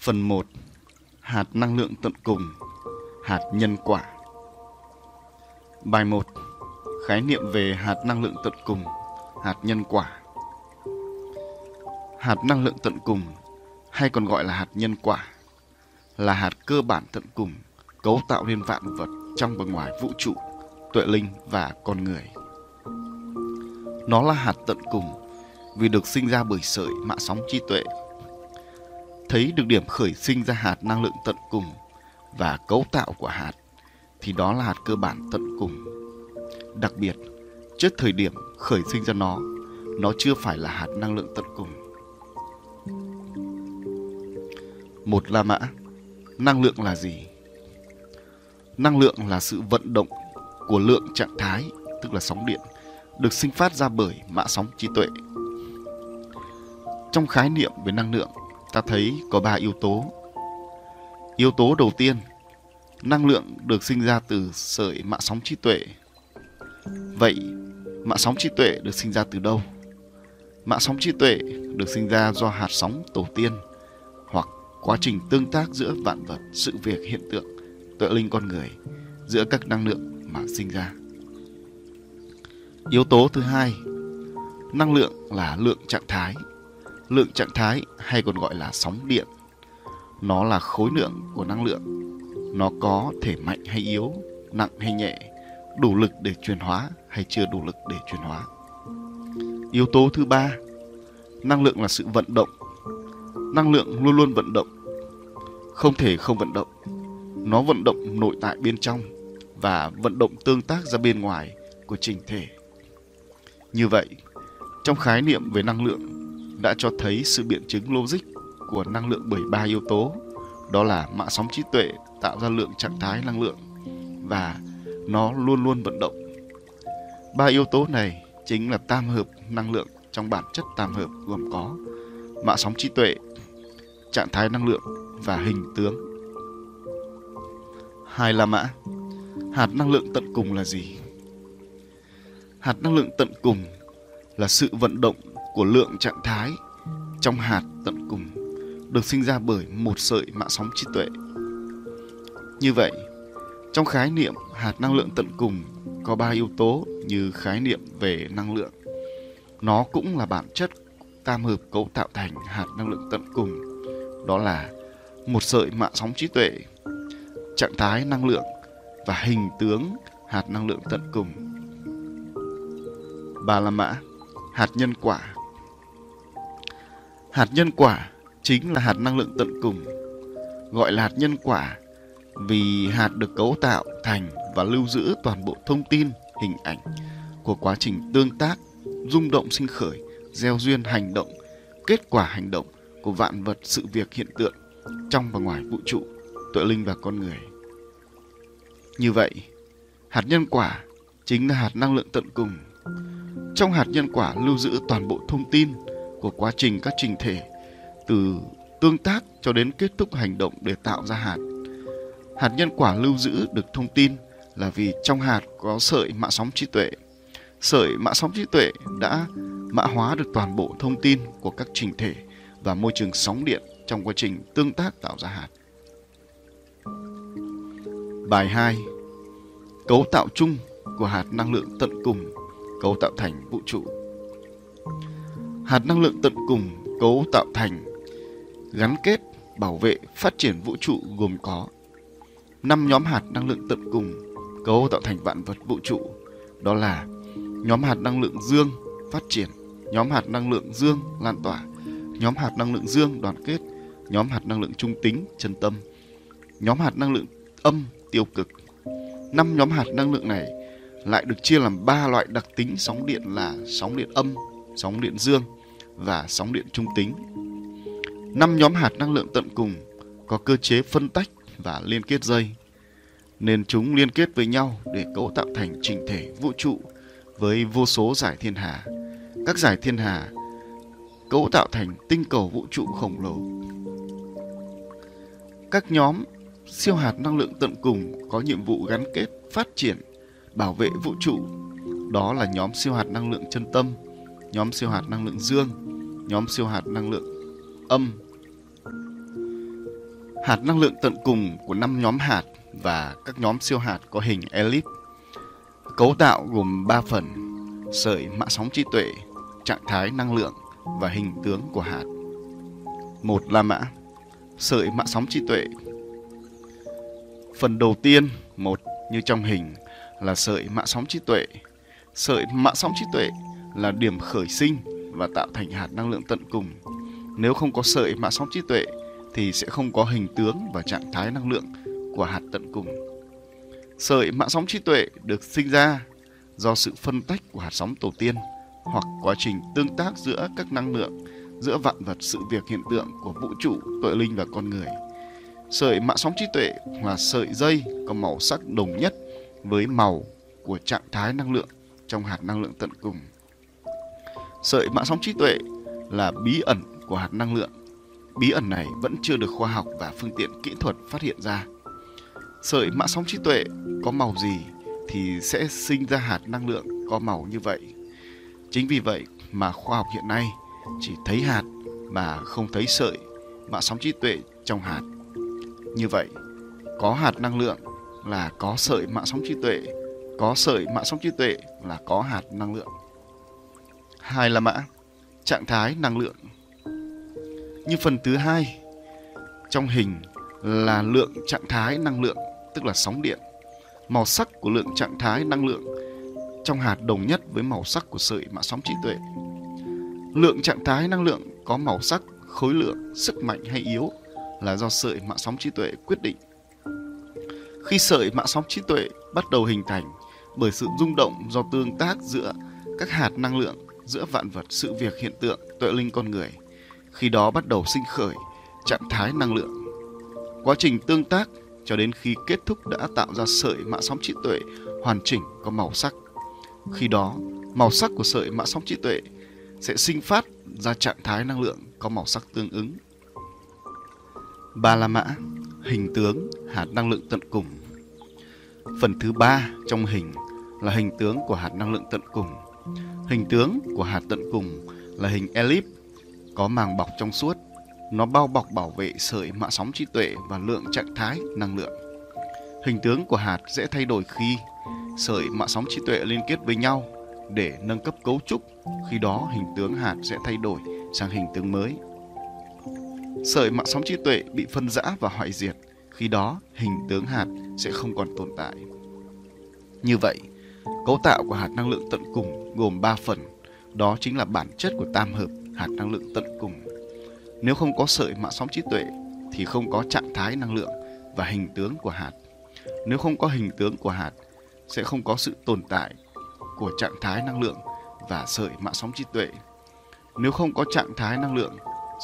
Phần 1 Hạt năng lượng tận cùng Hạt nhân quả Bài 1 Khái niệm về hạt năng lượng tận cùng Hạt nhân quả Hạt năng lượng tận cùng hay còn gọi là hạt nhân quả là hạt cơ bản tận cùng cấu tạo nên vạn vật trong và ngoài vũ trụ, tuệ linh và con người. Nó là hạt tận cùng vì được sinh ra bởi sợi mạ sóng trí tuệ thấy được điểm khởi sinh ra hạt năng lượng tận cùng và cấu tạo của hạt thì đó là hạt cơ bản tận cùng. Đặc biệt, trước thời điểm khởi sinh ra nó, nó chưa phải là hạt năng lượng tận cùng. Một La Mã Năng lượng là gì? Năng lượng là sự vận động của lượng trạng thái, tức là sóng điện, được sinh phát ra bởi mã sóng trí tuệ. Trong khái niệm về năng lượng, ta thấy có ba yếu tố. Yếu tố đầu tiên, năng lượng được sinh ra từ sợi mạng sóng trí tuệ. Vậy, mạng sóng trí tuệ được sinh ra từ đâu? Mạng sóng trí tuệ được sinh ra do hạt sóng tổ tiên hoặc quá trình tương tác giữa vạn vật, sự việc, hiện tượng, tuệ linh con người giữa các năng lượng mà sinh ra. Yếu tố thứ hai, năng lượng là lượng trạng thái lượng trạng thái hay còn gọi là sóng điện. Nó là khối lượng của năng lượng. Nó có thể mạnh hay yếu, nặng hay nhẹ, đủ lực để chuyển hóa hay chưa đủ lực để chuyển hóa. Yếu tố thứ ba, năng lượng là sự vận động. Năng lượng luôn luôn vận động, không thể không vận động. Nó vận động nội tại bên trong và vận động tương tác ra bên ngoài của trình thể. Như vậy, trong khái niệm về năng lượng đã cho thấy sự biện chứng logic của năng lượng bởi ba yếu tố. Đó là mạng sóng trí tuệ tạo ra lượng trạng thái năng lượng và nó luôn luôn vận động. Ba yếu tố này chính là tam hợp năng lượng trong bản chất tam hợp gồm có mạng sóng trí tuệ, trạng thái năng lượng và hình tướng. Hai là mã. Hạt năng lượng tận cùng là gì? Hạt năng lượng tận cùng là sự vận động của lượng trạng thái trong hạt tận cùng được sinh ra bởi một sợi mạng sóng trí tuệ. Như vậy, trong khái niệm hạt năng lượng tận cùng có ba yếu tố như khái niệm về năng lượng. Nó cũng là bản chất tam hợp cấu tạo thành hạt năng lượng tận cùng. Đó là một sợi mạng sóng trí tuệ, trạng thái năng lượng và hình tướng hạt năng lượng tận cùng. Ba la mã, hạt nhân quả Hạt nhân quả chính là hạt năng lượng tận cùng, gọi là hạt nhân quả vì hạt được cấu tạo thành và lưu giữ toàn bộ thông tin, hình ảnh của quá trình tương tác, rung động sinh khởi, gieo duyên hành động, kết quả hành động của vạn vật sự việc hiện tượng trong và ngoài vũ trụ, tuệ linh và con người. Như vậy, hạt nhân quả chính là hạt năng lượng tận cùng. Trong hạt nhân quả lưu giữ toàn bộ thông tin, của quá trình các trình thể, từ tương tác cho đến kết thúc hành động để tạo ra hạt. Hạt nhân quả lưu giữ được thông tin là vì trong hạt có sợi mạ sóng trí tuệ. Sợi mạ sóng trí tuệ đã mã hóa được toàn bộ thông tin của các trình thể và môi trường sóng điện trong quá trình tương tác tạo ra hạt. Bài 2 Cấu tạo chung của hạt năng lượng tận cùng, cấu tạo thành vũ trụ hạt năng lượng tận cùng cấu tạo thành, gắn kết, bảo vệ, phát triển vũ trụ gồm có năm nhóm hạt năng lượng tận cùng cấu tạo thành vạn vật vũ trụ. Đó là nhóm hạt năng lượng dương phát triển, nhóm hạt năng lượng dương lan tỏa, nhóm hạt năng lượng dương đoàn kết, nhóm hạt năng lượng trung tính, chân tâm. Nhóm hạt năng lượng âm tiêu cực. Năm nhóm hạt năng lượng này lại được chia làm ba loại đặc tính sóng điện là sóng điện âm, sóng điện dương và sóng điện trung tính. Năm nhóm hạt năng lượng tận cùng có cơ chế phân tách và liên kết dây, nên chúng liên kết với nhau để cấu tạo thành trình thể vũ trụ với vô số giải thiên hà. Các giải thiên hà cấu tạo thành tinh cầu vũ trụ khổng lồ. Các nhóm siêu hạt năng lượng tận cùng có nhiệm vụ gắn kết, phát triển, bảo vệ vũ trụ. Đó là nhóm siêu hạt năng lượng chân tâm, nhóm siêu hạt năng lượng dương, nhóm siêu hạt năng lượng âm. Hạt năng lượng tận cùng của năm nhóm hạt và các nhóm siêu hạt có hình elip. Cấu tạo gồm 3 phần: sợi mã sóng trí tuệ, trạng thái năng lượng và hình tướng của hạt. Một là mã sợi mã sóng trí tuệ. Phần đầu tiên, một như trong hình là sợi mã sóng trí tuệ. Sợi mã sóng trí tuệ là điểm khởi sinh và tạo thành hạt năng lượng tận cùng. Nếu không có sợi mã sóng trí tuệ thì sẽ không có hình tướng và trạng thái năng lượng của hạt tận cùng. Sợi mã sóng trí tuệ được sinh ra do sự phân tách của hạt sóng tổ tiên hoặc quá trình tương tác giữa các năng lượng, giữa vạn vật, sự việc, hiện tượng của vũ trụ, tội linh và con người sợi mã sóng trí tuệ là sợi dây có màu sắc đồng nhất với màu của trạng thái năng lượng trong hạt năng lượng tận cùng sợi mạng sóng trí tuệ là bí ẩn của hạt năng lượng bí ẩn này vẫn chưa được khoa học và phương tiện kỹ thuật phát hiện ra sợi mạng sóng trí tuệ có màu gì thì sẽ sinh ra hạt năng lượng có màu như vậy chính vì vậy mà khoa học hiện nay chỉ thấy hạt mà không thấy sợi mạng sóng trí tuệ trong hạt. Như vậy, có hạt năng lượng là có sợi mạng sóng trí tuệ, có sợi mạng sóng trí tuệ là có hạt năng lượng. Hai là mã, trạng thái năng lượng. Như phần thứ hai, trong hình là lượng trạng thái năng lượng, tức là sóng điện. Màu sắc của lượng trạng thái năng lượng trong hạt đồng nhất với màu sắc của sợi mã sóng trí tuệ Lượng trạng thái năng lượng có màu sắc, khối lượng, sức mạnh hay yếu là do sợi mạng sóng trí tuệ quyết định. Khi sợi mạng sóng trí tuệ bắt đầu hình thành bởi sự rung động do tương tác giữa các hạt năng lượng giữa vạn vật, sự việc, hiện tượng, tuệ linh con người, khi đó bắt đầu sinh khởi trạng thái năng lượng. Quá trình tương tác cho đến khi kết thúc đã tạo ra sợi mạng sóng trí tuệ hoàn chỉnh có màu sắc. Khi đó, màu sắc của sợi mạng sóng trí tuệ sẽ sinh phát ra trạng thái năng lượng có màu sắc tương ứng. Ba la mã, hình tướng, hạt năng lượng tận cùng. Phần thứ ba trong hình là hình tướng của hạt năng lượng tận cùng. Hình tướng của hạt tận cùng là hình elip có màng bọc trong suốt. Nó bao bọc bảo vệ sợi mạ sóng trí tuệ và lượng trạng thái năng lượng. Hình tướng của hạt dễ thay đổi khi sợi mạ sóng trí tuệ liên kết với nhau để nâng cấp cấu trúc, khi đó hình tướng hạt sẽ thay đổi sang hình tướng mới. Sợi mạng sóng trí tuệ bị phân rã và hoại diệt, khi đó hình tướng hạt sẽ không còn tồn tại. Như vậy, cấu tạo của hạt năng lượng tận cùng gồm 3 phần, đó chính là bản chất của tam hợp hạt năng lượng tận cùng. Nếu không có sợi mạng sóng trí tuệ thì không có trạng thái năng lượng và hình tướng của hạt. Nếu không có hình tướng của hạt sẽ không có sự tồn tại của trạng thái năng lượng và sợi mạng sóng trí tuệ. Nếu không có trạng thái năng lượng,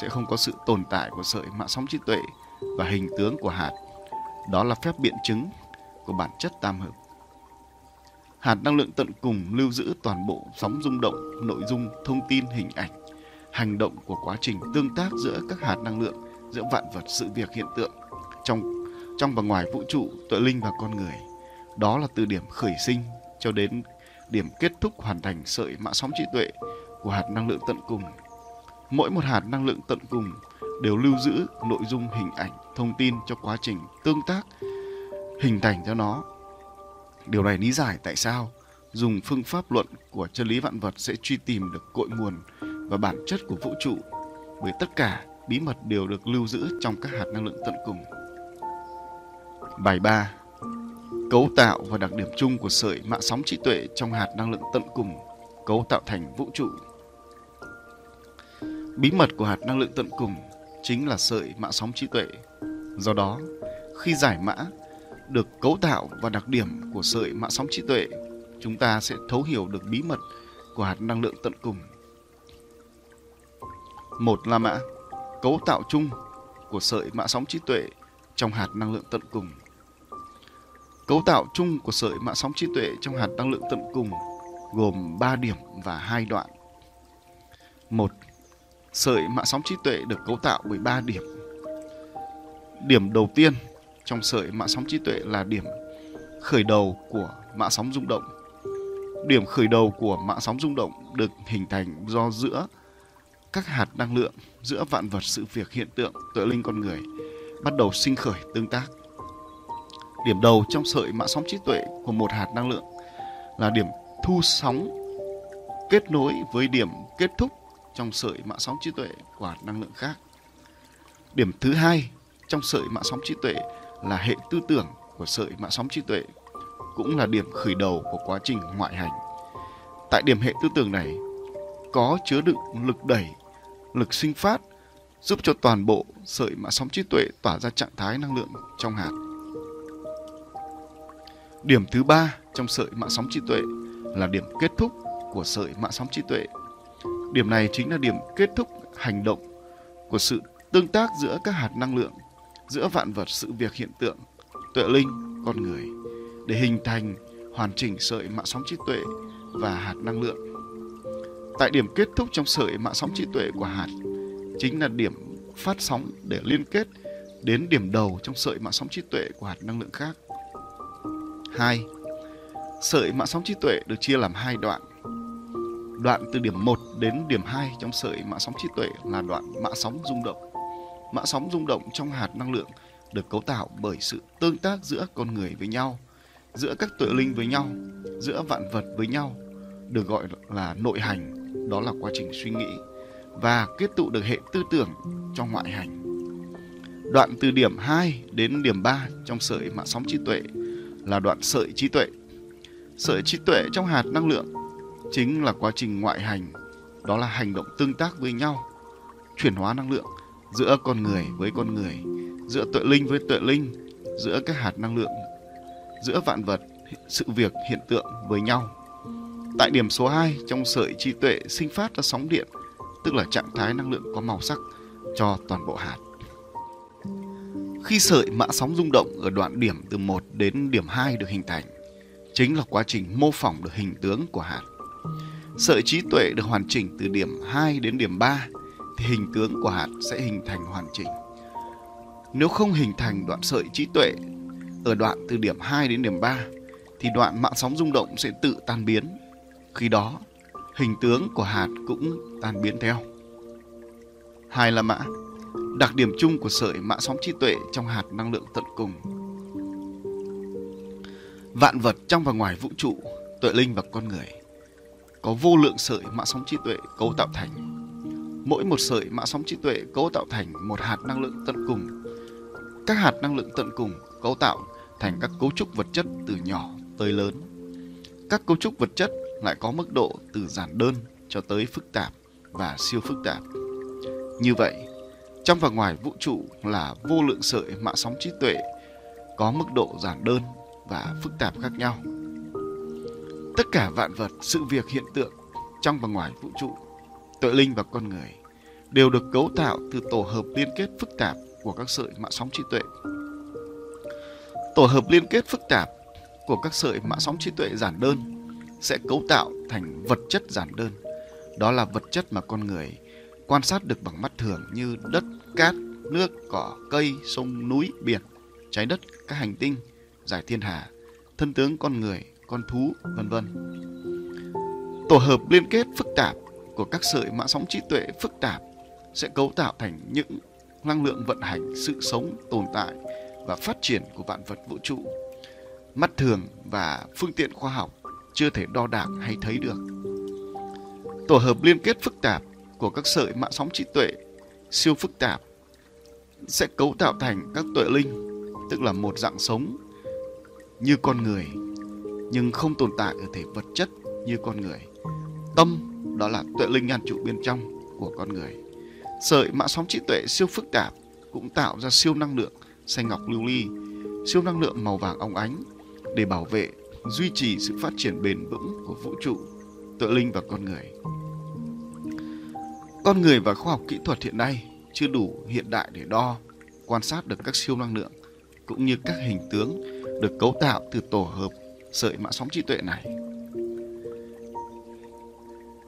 sẽ không có sự tồn tại của sợi mạng sóng trí tuệ và hình tướng của hạt. Đó là phép biện chứng của bản chất tam hợp. Hạt năng lượng tận cùng lưu giữ toàn bộ sóng rung động, nội dung, thông tin, hình ảnh, hành động của quá trình tương tác giữa các hạt năng lượng, giữa vạn vật, sự việc, hiện tượng trong trong và ngoài vũ trụ, tội linh và con người. Đó là từ điểm khởi sinh cho đến điểm kết thúc hoàn thành sợi mã sóng trí tuệ của hạt năng lượng tận cùng. Mỗi một hạt năng lượng tận cùng đều lưu giữ nội dung hình ảnh, thông tin cho quá trình tương tác hình thành cho nó. Điều này lý giải tại sao dùng phương pháp luận của chân lý vạn vật sẽ truy tìm được cội nguồn và bản chất của vũ trụ bởi tất cả bí mật đều được lưu giữ trong các hạt năng lượng tận cùng. Bài 3 Cấu tạo và đặc điểm chung của sợi mạng sóng trí tuệ trong hạt năng lượng tận cùng, cấu tạo thành vũ trụ. Bí mật của hạt năng lượng tận cùng chính là sợi mạng sóng trí tuệ. Do đó, khi giải mã được cấu tạo và đặc điểm của sợi mạng sóng trí tuệ, chúng ta sẽ thấu hiểu được bí mật của hạt năng lượng tận cùng. Một là mã cấu tạo chung của sợi mạng sóng trí tuệ trong hạt năng lượng tận cùng. Cấu tạo chung của sợi mạng sóng trí tuệ trong hạt năng lượng tận cùng gồm 3 điểm và 2 đoạn. Một, Sợi mạng sóng trí tuệ được cấu tạo bởi 3 điểm. Điểm đầu tiên trong sợi mạng sóng trí tuệ là điểm khởi đầu của mạng sóng rung động. Điểm khởi đầu của mạng sóng rung động được hình thành do giữa các hạt năng lượng, giữa vạn vật sự việc hiện tượng tự linh con người bắt đầu sinh khởi tương tác. Điểm đầu trong sợi mã sóng trí tuệ của một hạt năng lượng là điểm thu sóng kết nối với điểm kết thúc trong sợi mã sóng trí tuệ của hạt năng lượng khác. Điểm thứ hai trong sợi mã sóng trí tuệ là hệ tư tưởng của sợi mã sóng trí tuệ, cũng là điểm khởi đầu của quá trình ngoại hành. Tại điểm hệ tư tưởng này có chứa đựng lực đẩy, lực sinh phát giúp cho toàn bộ sợi mã sóng trí tuệ tỏa ra trạng thái năng lượng trong hạt. Điểm thứ ba trong sợi mã sóng trí tuệ là điểm kết thúc của sợi mã sóng trí tuệ. Điểm này chính là điểm kết thúc hành động của sự tương tác giữa các hạt năng lượng, giữa vạn vật sự việc hiện tượng, tuệ linh, con người để hình thành hoàn chỉnh sợi mạng sóng trí tuệ và hạt năng lượng. Tại điểm kết thúc trong sợi mạng sóng trí tuệ của hạt chính là điểm phát sóng để liên kết đến điểm đầu trong sợi mạng sóng trí tuệ của hạt năng lượng khác. 2. Sợi mạng sóng trí tuệ được chia làm hai đoạn. Đoạn từ điểm 1 đến điểm 2 trong sợi mạng sóng trí tuệ là đoạn mạng sóng rung động. Mã sóng rung động trong hạt năng lượng được cấu tạo bởi sự tương tác giữa con người với nhau, giữa các tuệ linh với nhau, giữa vạn vật với nhau, được gọi là nội hành, đó là quá trình suy nghĩ và kết tụ được hệ tư tưởng trong ngoại hành. Đoạn từ điểm 2 đến điểm 3 trong sợi mã sóng trí tuệ là đoạn sợi trí tuệ. Sợi trí tuệ trong hạt năng lượng chính là quá trình ngoại hành, đó là hành động tương tác với nhau, chuyển hóa năng lượng giữa con người với con người, giữa tuệ linh với tuệ linh, giữa các hạt năng lượng, giữa vạn vật, sự việc, hiện tượng với nhau. Tại điểm số 2 trong sợi trí tuệ sinh phát ra sóng điện, tức là trạng thái năng lượng có màu sắc cho toàn bộ hạt. Khi sợi mã sóng rung động ở đoạn điểm từ 1 đến điểm 2 được hình thành, chính là quá trình mô phỏng được hình tướng của hạt. Sợi trí tuệ được hoàn chỉnh từ điểm 2 đến điểm 3 thì hình tướng của hạt sẽ hình thành hoàn chỉnh. Nếu không hình thành đoạn sợi trí tuệ ở đoạn từ điểm 2 đến điểm 3 thì đoạn mạng sóng rung động sẽ tự tan biến. Khi đó, hình tướng của hạt cũng tan biến theo. Hai là mã đặc điểm chung của sợi mã sóng trí tuệ trong hạt năng lượng tận cùng. Vạn vật trong và ngoài vũ trụ, tuệ linh và con người có vô lượng sợi mã sóng trí tuệ cấu tạo thành. Mỗi một sợi mã sóng trí tuệ cấu tạo thành một hạt năng lượng tận cùng. Các hạt năng lượng tận cùng cấu tạo thành các cấu trúc vật chất từ nhỏ tới lớn. Các cấu trúc vật chất lại có mức độ từ giản đơn cho tới phức tạp và siêu phức tạp. Như vậy, trong và ngoài vũ trụ là vô lượng sợi mạng sóng trí tuệ có mức độ giản đơn và phức tạp khác nhau. Tất cả vạn vật, sự việc hiện tượng trong và ngoài vũ trụ, tội linh và con người đều được cấu tạo từ tổ hợp liên kết phức tạp của các sợi mạng sóng trí tuệ. Tổ hợp liên kết phức tạp của các sợi mạng sóng trí tuệ giản đơn sẽ cấu tạo thành vật chất giản đơn. Đó là vật chất mà con người quan sát được bằng mắt thường như đất, cát, nước, cỏ, cây, sông, núi, biển, trái đất, các hành tinh, giải thiên hà, thân tướng con người, con thú, vân vân. Tổ hợp liên kết phức tạp của các sợi mã sóng trí tuệ phức tạp sẽ cấu tạo thành những năng lượng vận hành sự sống, tồn tại và phát triển của vạn vật vũ trụ. Mắt thường và phương tiện khoa học chưa thể đo đạc hay thấy được. Tổ hợp liên kết phức tạp của các sợi mạng sóng trí tuệ siêu phức tạp sẽ cấu tạo thành các tuệ linh, tức là một dạng sống như con người nhưng không tồn tại ở thể vật chất như con người. Tâm đó là tuệ linh an trụ bên trong của con người. Sợi mạng sóng trí tuệ siêu phức tạp cũng tạo ra siêu năng lượng xanh ngọc lưu ly, siêu năng lượng màu vàng óng ánh để bảo vệ, duy trì sự phát triển bền vững của vũ trụ, tự linh và con người. Con người và khoa học kỹ thuật hiện nay chưa đủ hiện đại để đo, quan sát được các siêu năng lượng cũng như các hình tướng được cấu tạo từ tổ hợp sợi mã sóng trí tuệ này.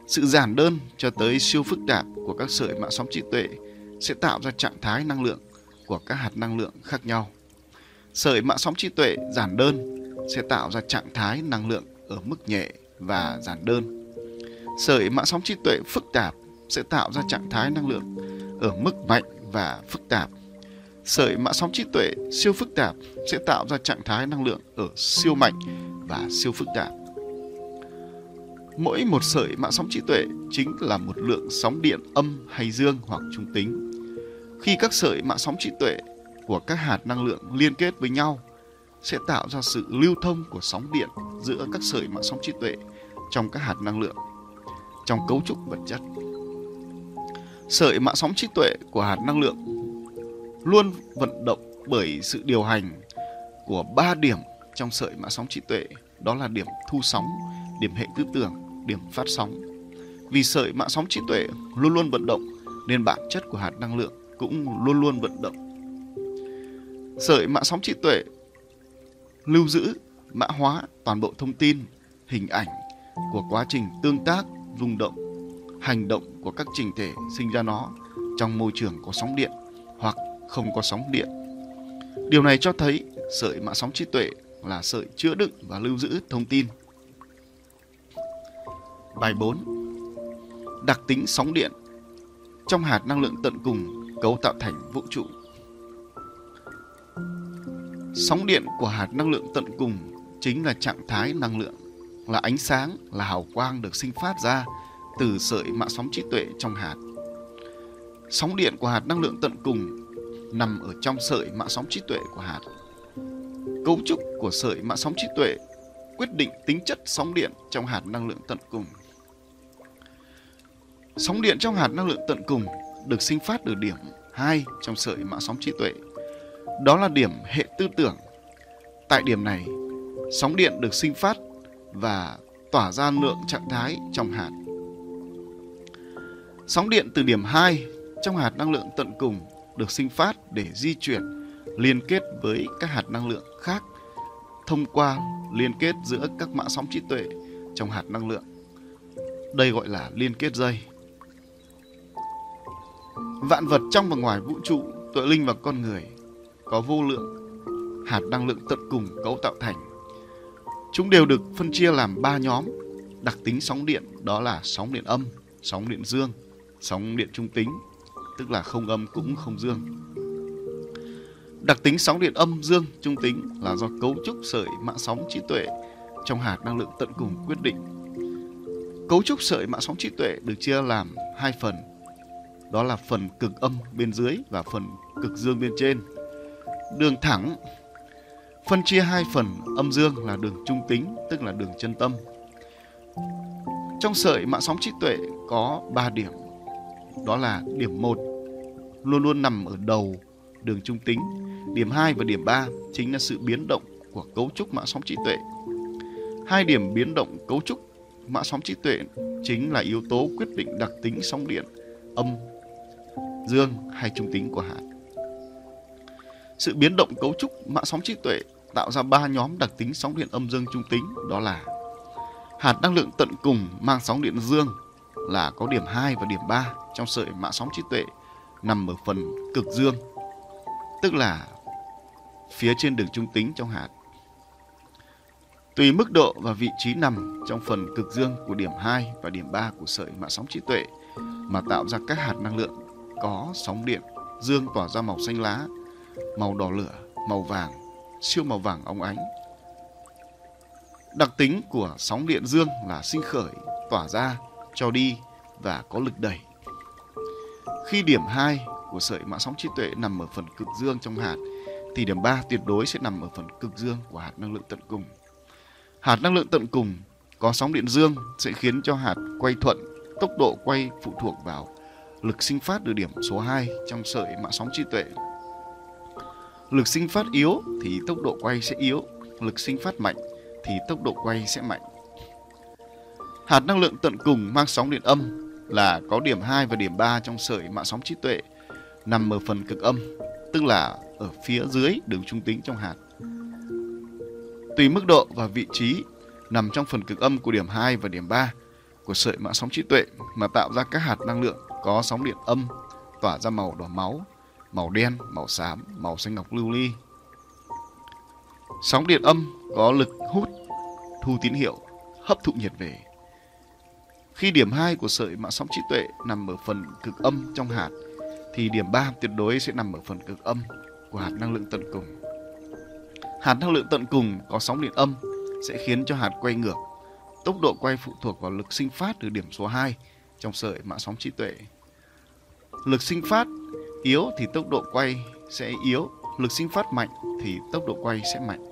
Sự giản đơn cho tới siêu phức tạp của các sợi mạng sóng trí tuệ sẽ tạo ra trạng thái năng lượng của các hạt năng lượng khác nhau. Sợi mạng sóng trí tuệ giản đơn sẽ tạo ra trạng thái năng lượng ở mức nhẹ và giản đơn. Sợi mạng sóng trí tuệ phức tạp sẽ tạo ra trạng thái năng lượng ở mức mạnh và phức tạp. Sợi mạng sóng trí tuệ siêu phức tạp sẽ tạo ra trạng thái năng lượng ở siêu mạnh và siêu phức tạp. Mỗi một sợi mạng sóng trí tuệ chính là một lượng sóng điện âm hay dương hoặc trung tính. Khi các sợi mạng sóng trí tuệ của các hạt năng lượng liên kết với nhau sẽ tạo ra sự lưu thông của sóng điện giữa các sợi mạng sóng trí tuệ trong các hạt năng lượng trong cấu trúc vật chất. Sợi mạng sóng trí tuệ của hạt năng lượng luôn vận động bởi sự điều hành của ba điểm trong sợi mạng sóng trí tuệ, đó là điểm thu sóng, điểm hệ tư tưởng, điểm phát sóng. Vì sợi mạng sóng trí tuệ luôn luôn vận động nên bản chất của hạt năng lượng cũng luôn luôn vận động. Sợi mạng sóng trí tuệ lưu giữ, mã hóa toàn bộ thông tin, hình ảnh của quá trình tương tác, rung động, hành động của các trình thể sinh ra nó trong môi trường có sóng điện hoặc không có sóng điện. Điều này cho thấy sợi mã sóng trí tuệ là sợi chứa đựng và lưu giữ thông tin. Bài 4. Đặc tính sóng điện trong hạt năng lượng tận cùng cấu tạo thành vũ trụ. Sóng điện của hạt năng lượng tận cùng chính là trạng thái năng lượng, là ánh sáng, là hào quang được sinh phát ra từ sợi mạng sóng trí tuệ trong hạt. Sóng điện của hạt năng lượng tận cùng nằm ở trong sợi mạng sóng trí tuệ của hạt. Cấu trúc của sợi mạng sóng trí tuệ quyết định tính chất sóng điện trong hạt năng lượng tận cùng. Sóng điện trong hạt năng lượng tận cùng được sinh phát từ điểm 2 trong sợi mã sóng trí tuệ. Đó là điểm hệ tư tưởng. Tại điểm này, sóng điện được sinh phát và tỏa ra lượng trạng thái trong hạt. Sóng điện từ điểm 2 trong hạt năng lượng tận cùng được sinh phát để di chuyển liên kết với các hạt năng lượng khác thông qua liên kết giữa các mã sóng trí tuệ trong hạt năng lượng. Đây gọi là liên kết dây. Vạn vật trong và ngoài vũ trụ, tội linh và con người có vô lượng hạt năng lượng tận cùng cấu tạo thành. Chúng đều được phân chia làm ba nhóm đặc tính sóng điện đó là sóng điện âm, sóng điện dương, sóng điện trung tính tức là không âm cũng không dương. Đặc tính sóng điện âm dương trung tính là do cấu trúc sợi mạng sóng trí tuệ trong hạt năng lượng tận cùng quyết định. Cấu trúc sợi mạng sóng trí tuệ được chia làm hai phần. Đó là phần cực âm bên dưới và phần cực dương bên trên. Đường thẳng phân chia hai phần âm dương là đường trung tính tức là đường chân tâm. Trong sợi mạng sóng trí tuệ có 3 điểm. Đó là điểm 1 luôn luôn nằm ở đầu đường trung tính. Điểm 2 và điểm 3 chính là sự biến động của cấu trúc mạng sóng trí tuệ. Hai điểm biến động cấu trúc mạng sóng trí tuệ chính là yếu tố quyết định đặc tính sóng điện âm, dương hay trung tính của hạt. Sự biến động cấu trúc mạng sóng trí tuệ tạo ra ba nhóm đặc tính sóng điện âm dương trung tính đó là hạt năng lượng tận cùng mang sóng điện dương là có điểm 2 và điểm 3 trong sợi mạng sóng trí tuệ nằm ở phần cực dương, tức là phía trên đường trung tính trong hạt. Tùy mức độ và vị trí nằm trong phần cực dương của điểm 2 và điểm 3 của sợi mạng sóng trí tuệ mà tạo ra các hạt năng lượng có sóng điện dương tỏa ra màu xanh lá, màu đỏ lửa, màu vàng, siêu màu vàng óng ánh. Đặc tính của sóng điện dương là sinh khởi, tỏa ra, cho đi và có lực đẩy. Khi điểm 2 của sợi mã sóng trí tuệ nằm ở phần cực dương trong hạt thì điểm 3 tuyệt đối sẽ nằm ở phần cực dương của hạt năng lượng tận cùng. Hạt năng lượng tận cùng có sóng điện dương sẽ khiến cho hạt quay thuận, tốc độ quay phụ thuộc vào lực sinh phát được điểm số 2 trong sợi mã sóng trí tuệ. Lực sinh phát yếu thì tốc độ quay sẽ yếu, lực sinh phát mạnh thì tốc độ quay sẽ mạnh. Hạt năng lượng tận cùng mang sóng điện âm là có điểm 2 và điểm 3 trong sợi mạng sóng trí tuệ nằm ở phần cực âm, tức là ở phía dưới đường trung tính trong hạt. Tùy mức độ và vị trí nằm trong phần cực âm của điểm 2 và điểm 3 của sợi mạng sóng trí tuệ mà tạo ra các hạt năng lượng có sóng điện âm tỏa ra màu đỏ máu, màu đen, màu xám, màu xanh ngọc lưu ly. Sóng điện âm có lực hút, thu tín hiệu, hấp thụ nhiệt về khi điểm 2 của sợi mạng sóng trí tuệ nằm ở phần cực âm trong hạt thì điểm 3 tuyệt đối sẽ nằm ở phần cực âm của hạt năng lượng tận cùng. Hạt năng lượng tận cùng có sóng điện âm sẽ khiến cho hạt quay ngược. Tốc độ quay phụ thuộc vào lực sinh phát từ điểm số 2 trong sợi mạng sóng trí tuệ. Lực sinh phát yếu thì tốc độ quay sẽ yếu, lực sinh phát mạnh thì tốc độ quay sẽ mạnh.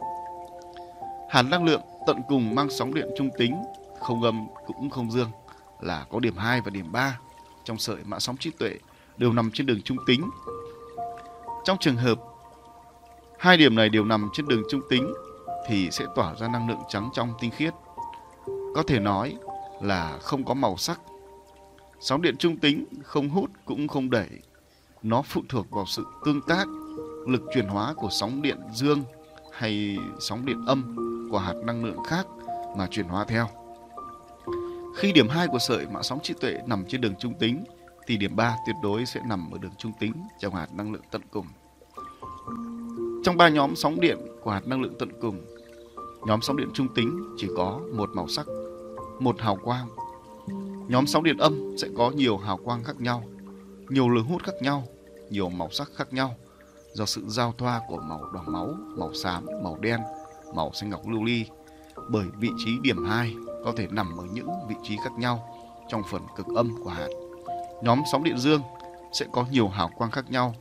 hàn năng lượng tận cùng mang sóng điện trung tính, không âm cũng không dương là có điểm 2 và điểm 3 trong sợi mạng sóng trí tuệ đều nằm trên đường trung tính. Trong trường hợp hai điểm này đều nằm trên đường trung tính thì sẽ tỏa ra năng lượng trắng trong tinh khiết. Có thể nói là không có màu sắc. Sóng điện trung tính không hút cũng không đẩy. Nó phụ thuộc vào sự tương tác, lực chuyển hóa của sóng điện dương hay sóng điện âm của hạt năng lượng khác mà chuyển hóa theo. Khi điểm 2 của sợi mã sóng trí tuệ nằm trên đường trung tính thì điểm 3 tuyệt đối sẽ nằm ở đường trung tính trong hạt năng lượng tận cùng. Trong ba nhóm sóng điện của hạt năng lượng tận cùng, nhóm sóng điện trung tính chỉ có một màu sắc, một hào quang. Nhóm sóng điện âm sẽ có nhiều hào quang khác nhau, nhiều lực hút khác nhau, nhiều màu sắc khác nhau do sự giao thoa của màu đỏ máu, màu xám, màu đen, màu xanh ngọc lưu ly. Bởi vị trí điểm 2 có thể nằm ở những vị trí khác nhau trong phần cực âm của hạt. Nhóm sóng điện dương sẽ có nhiều hào quang khác nhau,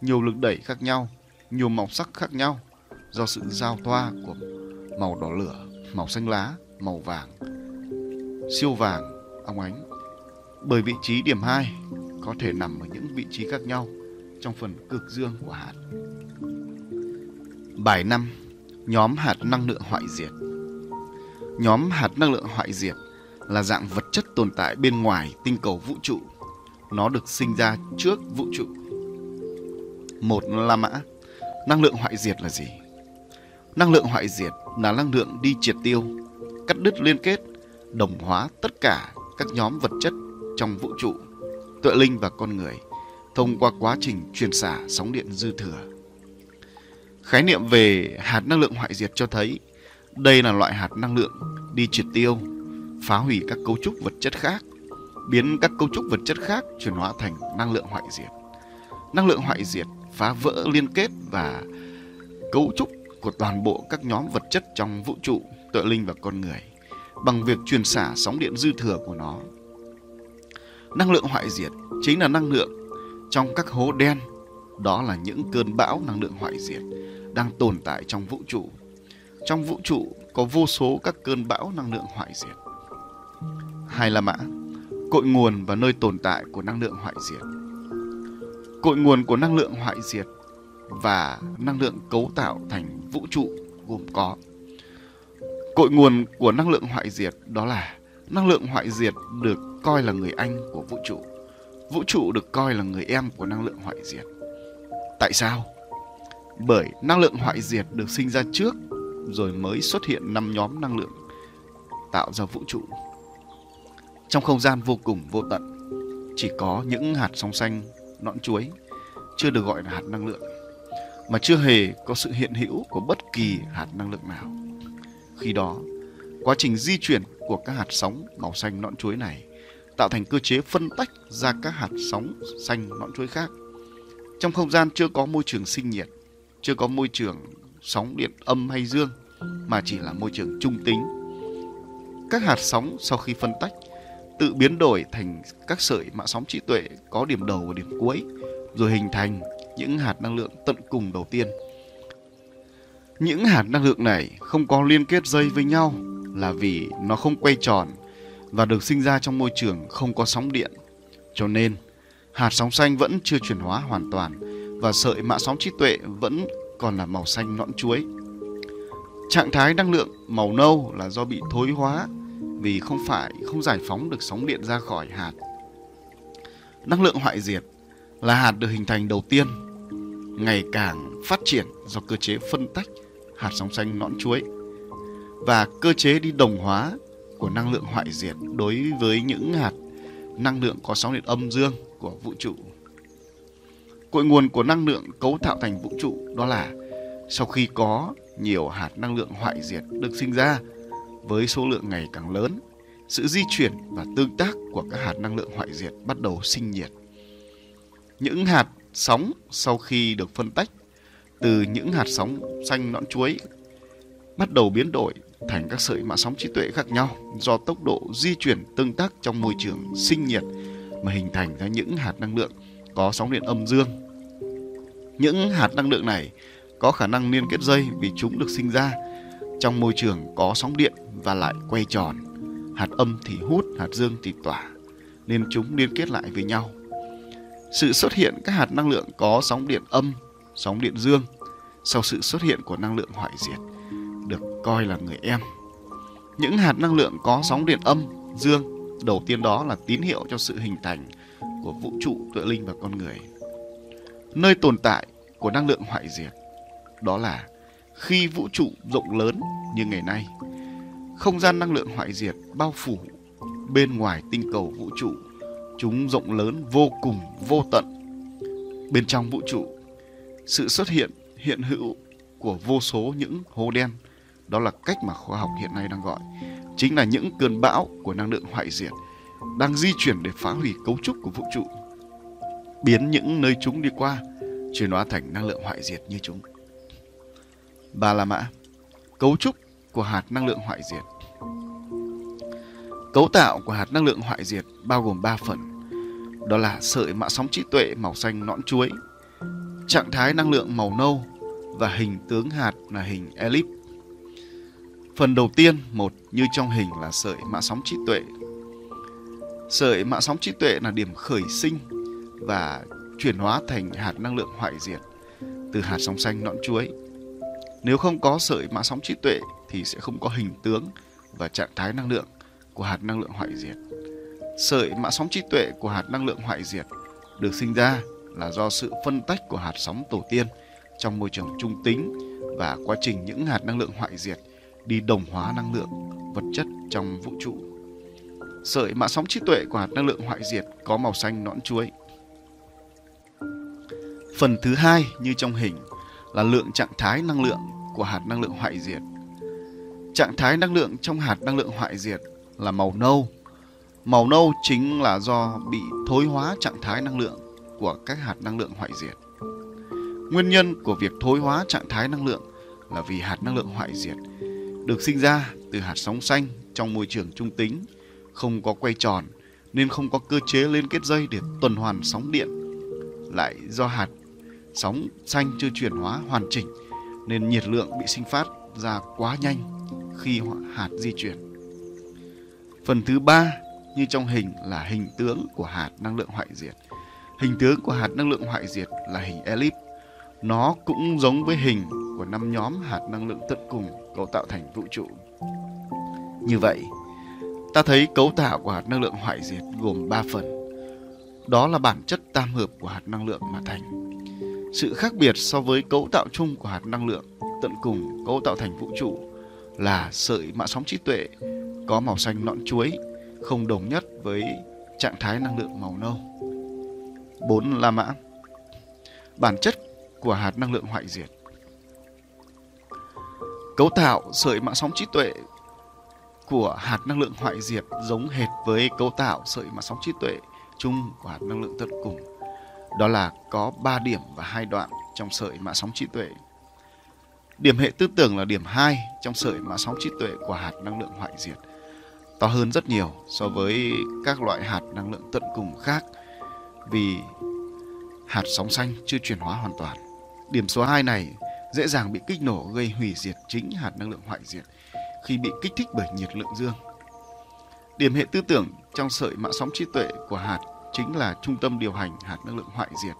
nhiều lực đẩy khác nhau, nhiều màu sắc khác nhau do sự giao thoa của màu đỏ lửa, màu xanh lá, màu vàng, siêu vàng, óng ánh. Bởi vị trí điểm 2 có thể nằm ở những vị trí khác nhau trong phần cực dương của hạt. Bài 5. Nhóm hạt năng lượng hoại diệt Nhóm hạt năng lượng hoại diệt là dạng vật chất tồn tại bên ngoài tinh cầu vũ trụ. Nó được sinh ra trước vũ trụ. Một La Mã Năng lượng hoại diệt là gì? Năng lượng hoại diệt là năng lượng đi triệt tiêu, cắt đứt liên kết, đồng hóa tất cả các nhóm vật chất trong vũ trụ, tựa linh và con người thông qua quá trình truyền xả sóng điện dư thừa. Khái niệm về hạt năng lượng hoại diệt cho thấy đây là loại hạt năng lượng đi triệt tiêu, phá hủy các cấu trúc vật chất khác, biến các cấu trúc vật chất khác chuyển hóa thành năng lượng hoại diệt. Năng lượng hoại diệt phá vỡ liên kết và cấu trúc của toàn bộ các nhóm vật chất trong vũ trụ, tự linh và con người bằng việc truyền xả sóng điện dư thừa của nó. Năng lượng hoại diệt chính là năng lượng trong các hố đen, đó là những cơn bão năng lượng hoại diệt đang tồn tại trong vũ trụ. Trong vũ trụ có vô số các cơn bão năng lượng hoại diệt. Hai là mã, cội nguồn và nơi tồn tại của năng lượng hoại diệt. Cội nguồn của năng lượng hoại diệt và năng lượng cấu tạo thành vũ trụ gồm có Cội nguồn của năng lượng hoại diệt đó là năng lượng hoại diệt được coi là người anh của vũ trụ. Vũ trụ được coi là người em của năng lượng hoại diệt. Tại sao? Bởi năng lượng hoại diệt được sinh ra trước rồi mới xuất hiện năm nhóm năng lượng tạo ra vũ trụ. Trong không gian vô cùng vô tận, chỉ có những hạt sóng xanh, nõn chuối chưa được gọi là hạt năng lượng, mà chưa hề có sự hiện hữu của bất kỳ hạt năng lượng nào. Khi đó, quá trình di chuyển của các hạt sóng màu xanh nõn chuối này tạo thành cơ chế phân tách ra các hạt sóng xanh nõn chuối khác. Trong không gian chưa có môi trường sinh nhiệt, chưa có môi trường sóng điện âm hay dương, mà chỉ là môi trường trung tính. Các hạt sóng sau khi phân tách tự biến đổi thành các sợi mạ sóng trí tuệ có điểm đầu và điểm cuối, rồi hình thành những hạt năng lượng tận cùng đầu tiên. Những hạt năng lượng này không có liên kết dây với nhau là vì nó không quay tròn và được sinh ra trong môi trường không có sóng điện. Cho nên, hạt sóng xanh vẫn chưa chuyển hóa hoàn toàn và sợi mã sóng trí tuệ vẫn còn là màu xanh nõn chuối. Trạng thái năng lượng màu nâu là do bị thối hóa vì không phải không giải phóng được sóng điện ra khỏi hạt. Năng lượng hoại diệt là hạt được hình thành đầu tiên, ngày càng phát triển do cơ chế phân tách hạt sóng xanh nõn chuối và cơ chế đi đồng hóa của năng lượng hoại diệt đối với những hạt năng lượng có sóng điện âm dương của vũ trụ. Cội nguồn của năng lượng cấu tạo thành vũ trụ đó là sau khi có nhiều hạt năng lượng hoại diệt được sinh ra với số lượng ngày càng lớn, sự di chuyển và tương tác của các hạt năng lượng hoại diệt bắt đầu sinh nhiệt. Những hạt sóng sau khi được phân tách từ những hạt sóng xanh nõn chuối bắt đầu biến đổi thành các sợi mạng sóng trí tuệ khác nhau do tốc độ di chuyển tương tác trong môi trường sinh nhiệt mà hình thành ra những hạt năng lượng có sóng điện âm dương. Những hạt năng lượng này có khả năng liên kết dây vì chúng được sinh ra trong môi trường có sóng điện và lại quay tròn. Hạt âm thì hút, hạt dương thì tỏa, nên chúng liên kết lại với nhau. Sự xuất hiện các hạt năng lượng có sóng điện âm, sóng điện dương sau sự xuất hiện của năng lượng hoại diệt được coi là người em. Những hạt năng lượng có sóng điện âm, dương đầu tiên đó là tín hiệu cho sự hình thành của vũ trụ, tuệ linh và con người. Nơi tồn tại của năng lượng hoại diệt đó là khi vũ trụ rộng lớn như ngày nay, không gian năng lượng hoại diệt bao phủ bên ngoài tinh cầu vũ trụ, chúng rộng lớn vô cùng vô tận. Bên trong vũ trụ, sự xuất hiện hiện hữu của vô số những hố đen. Đó là cách mà khoa học hiện nay đang gọi. Chính là những cơn bão của năng lượng hoại diệt đang di chuyển để phá hủy cấu trúc của vũ trụ, biến những nơi chúng đi qua, chuyển hóa thành năng lượng hoại diệt như chúng. Ba la mã, cấu trúc của hạt năng lượng hoại diệt. Cấu tạo của hạt năng lượng hoại diệt bao gồm 3 phần. Đó là sợi mạ sóng trí tuệ màu xanh nõn chuối trạng thái năng lượng màu nâu và hình tướng hạt là hình elip Phần đầu tiên, một như trong hình là sợi mã sóng trí tuệ. Sợi mã sóng trí tuệ là điểm khởi sinh và chuyển hóa thành hạt năng lượng hoại diệt từ hạt sóng xanh nõn chuối. Nếu không có sợi mã sóng trí tuệ thì sẽ không có hình tướng và trạng thái năng lượng của hạt năng lượng hoại diệt. Sợi mã sóng trí tuệ của hạt năng lượng hoại diệt được sinh ra là do sự phân tách của hạt sóng tổ tiên trong môi trường trung tính và quá trình những hạt năng lượng hoại diệt đi đồng hóa năng lượng vật chất trong vũ trụ. Sợi mã sóng trí tuệ của hạt năng lượng hoại diệt có màu xanh nõn chuối. Phần thứ hai như trong hình là lượng trạng thái năng lượng của hạt năng lượng hoại diệt. Trạng thái năng lượng trong hạt năng lượng hoại diệt là màu nâu. Màu nâu chính là do bị thối hóa trạng thái năng lượng của các hạt năng lượng hoại diệt. Nguyên nhân của việc thối hóa trạng thái năng lượng là vì hạt năng lượng hoại diệt được sinh ra từ hạt sóng xanh trong môi trường trung tính, không có quay tròn nên không có cơ chế liên kết dây để tuần hoàn sóng điện. Lại do hạt sóng xanh chưa chuyển hóa hoàn chỉnh nên nhiệt lượng bị sinh phát ra quá nhanh khi hạt di chuyển. Phần thứ ba như trong hình là hình tướng của hạt năng lượng hoại diệt. Hình tướng của hạt năng lượng hoại diệt là hình elip. Nó cũng giống với hình của năm nhóm hạt năng lượng tận cùng cấu tạo thành vũ trụ. Như vậy, ta thấy cấu tạo của hạt năng lượng hoại diệt gồm 3 phần. Đó là bản chất tam hợp của hạt năng lượng mà thành. Sự khác biệt so với cấu tạo chung của hạt năng lượng tận cùng cấu tạo thành vũ trụ là sợi mạ sóng trí tuệ có màu xanh nõn chuối không đồng nhất với trạng thái năng lượng màu nâu. 4 La Mã Bản chất của hạt năng lượng hoại diệt Cấu tạo sợi mạng sóng trí tuệ của hạt năng lượng hoại diệt giống hệt với cấu tạo sợi mạng sóng trí tuệ chung của hạt năng lượng tận cùng. Đó là có 3 điểm và hai đoạn trong sợi mạng sóng trí tuệ. Điểm hệ tư tưởng là điểm 2 trong sợi mạng sóng trí tuệ của hạt năng lượng hoại diệt. To hơn rất nhiều so với các loại hạt năng lượng tận cùng khác vì hạt sóng xanh chưa chuyển hóa hoàn toàn. Điểm số 2 này dễ dàng bị kích nổ gây hủy diệt chính hạt năng lượng hoại diệt khi bị kích thích bởi nhiệt lượng dương. Điểm hệ tư tưởng trong sợi mạng sóng trí tuệ của hạt chính là trung tâm điều hành hạt năng lượng hoại diệt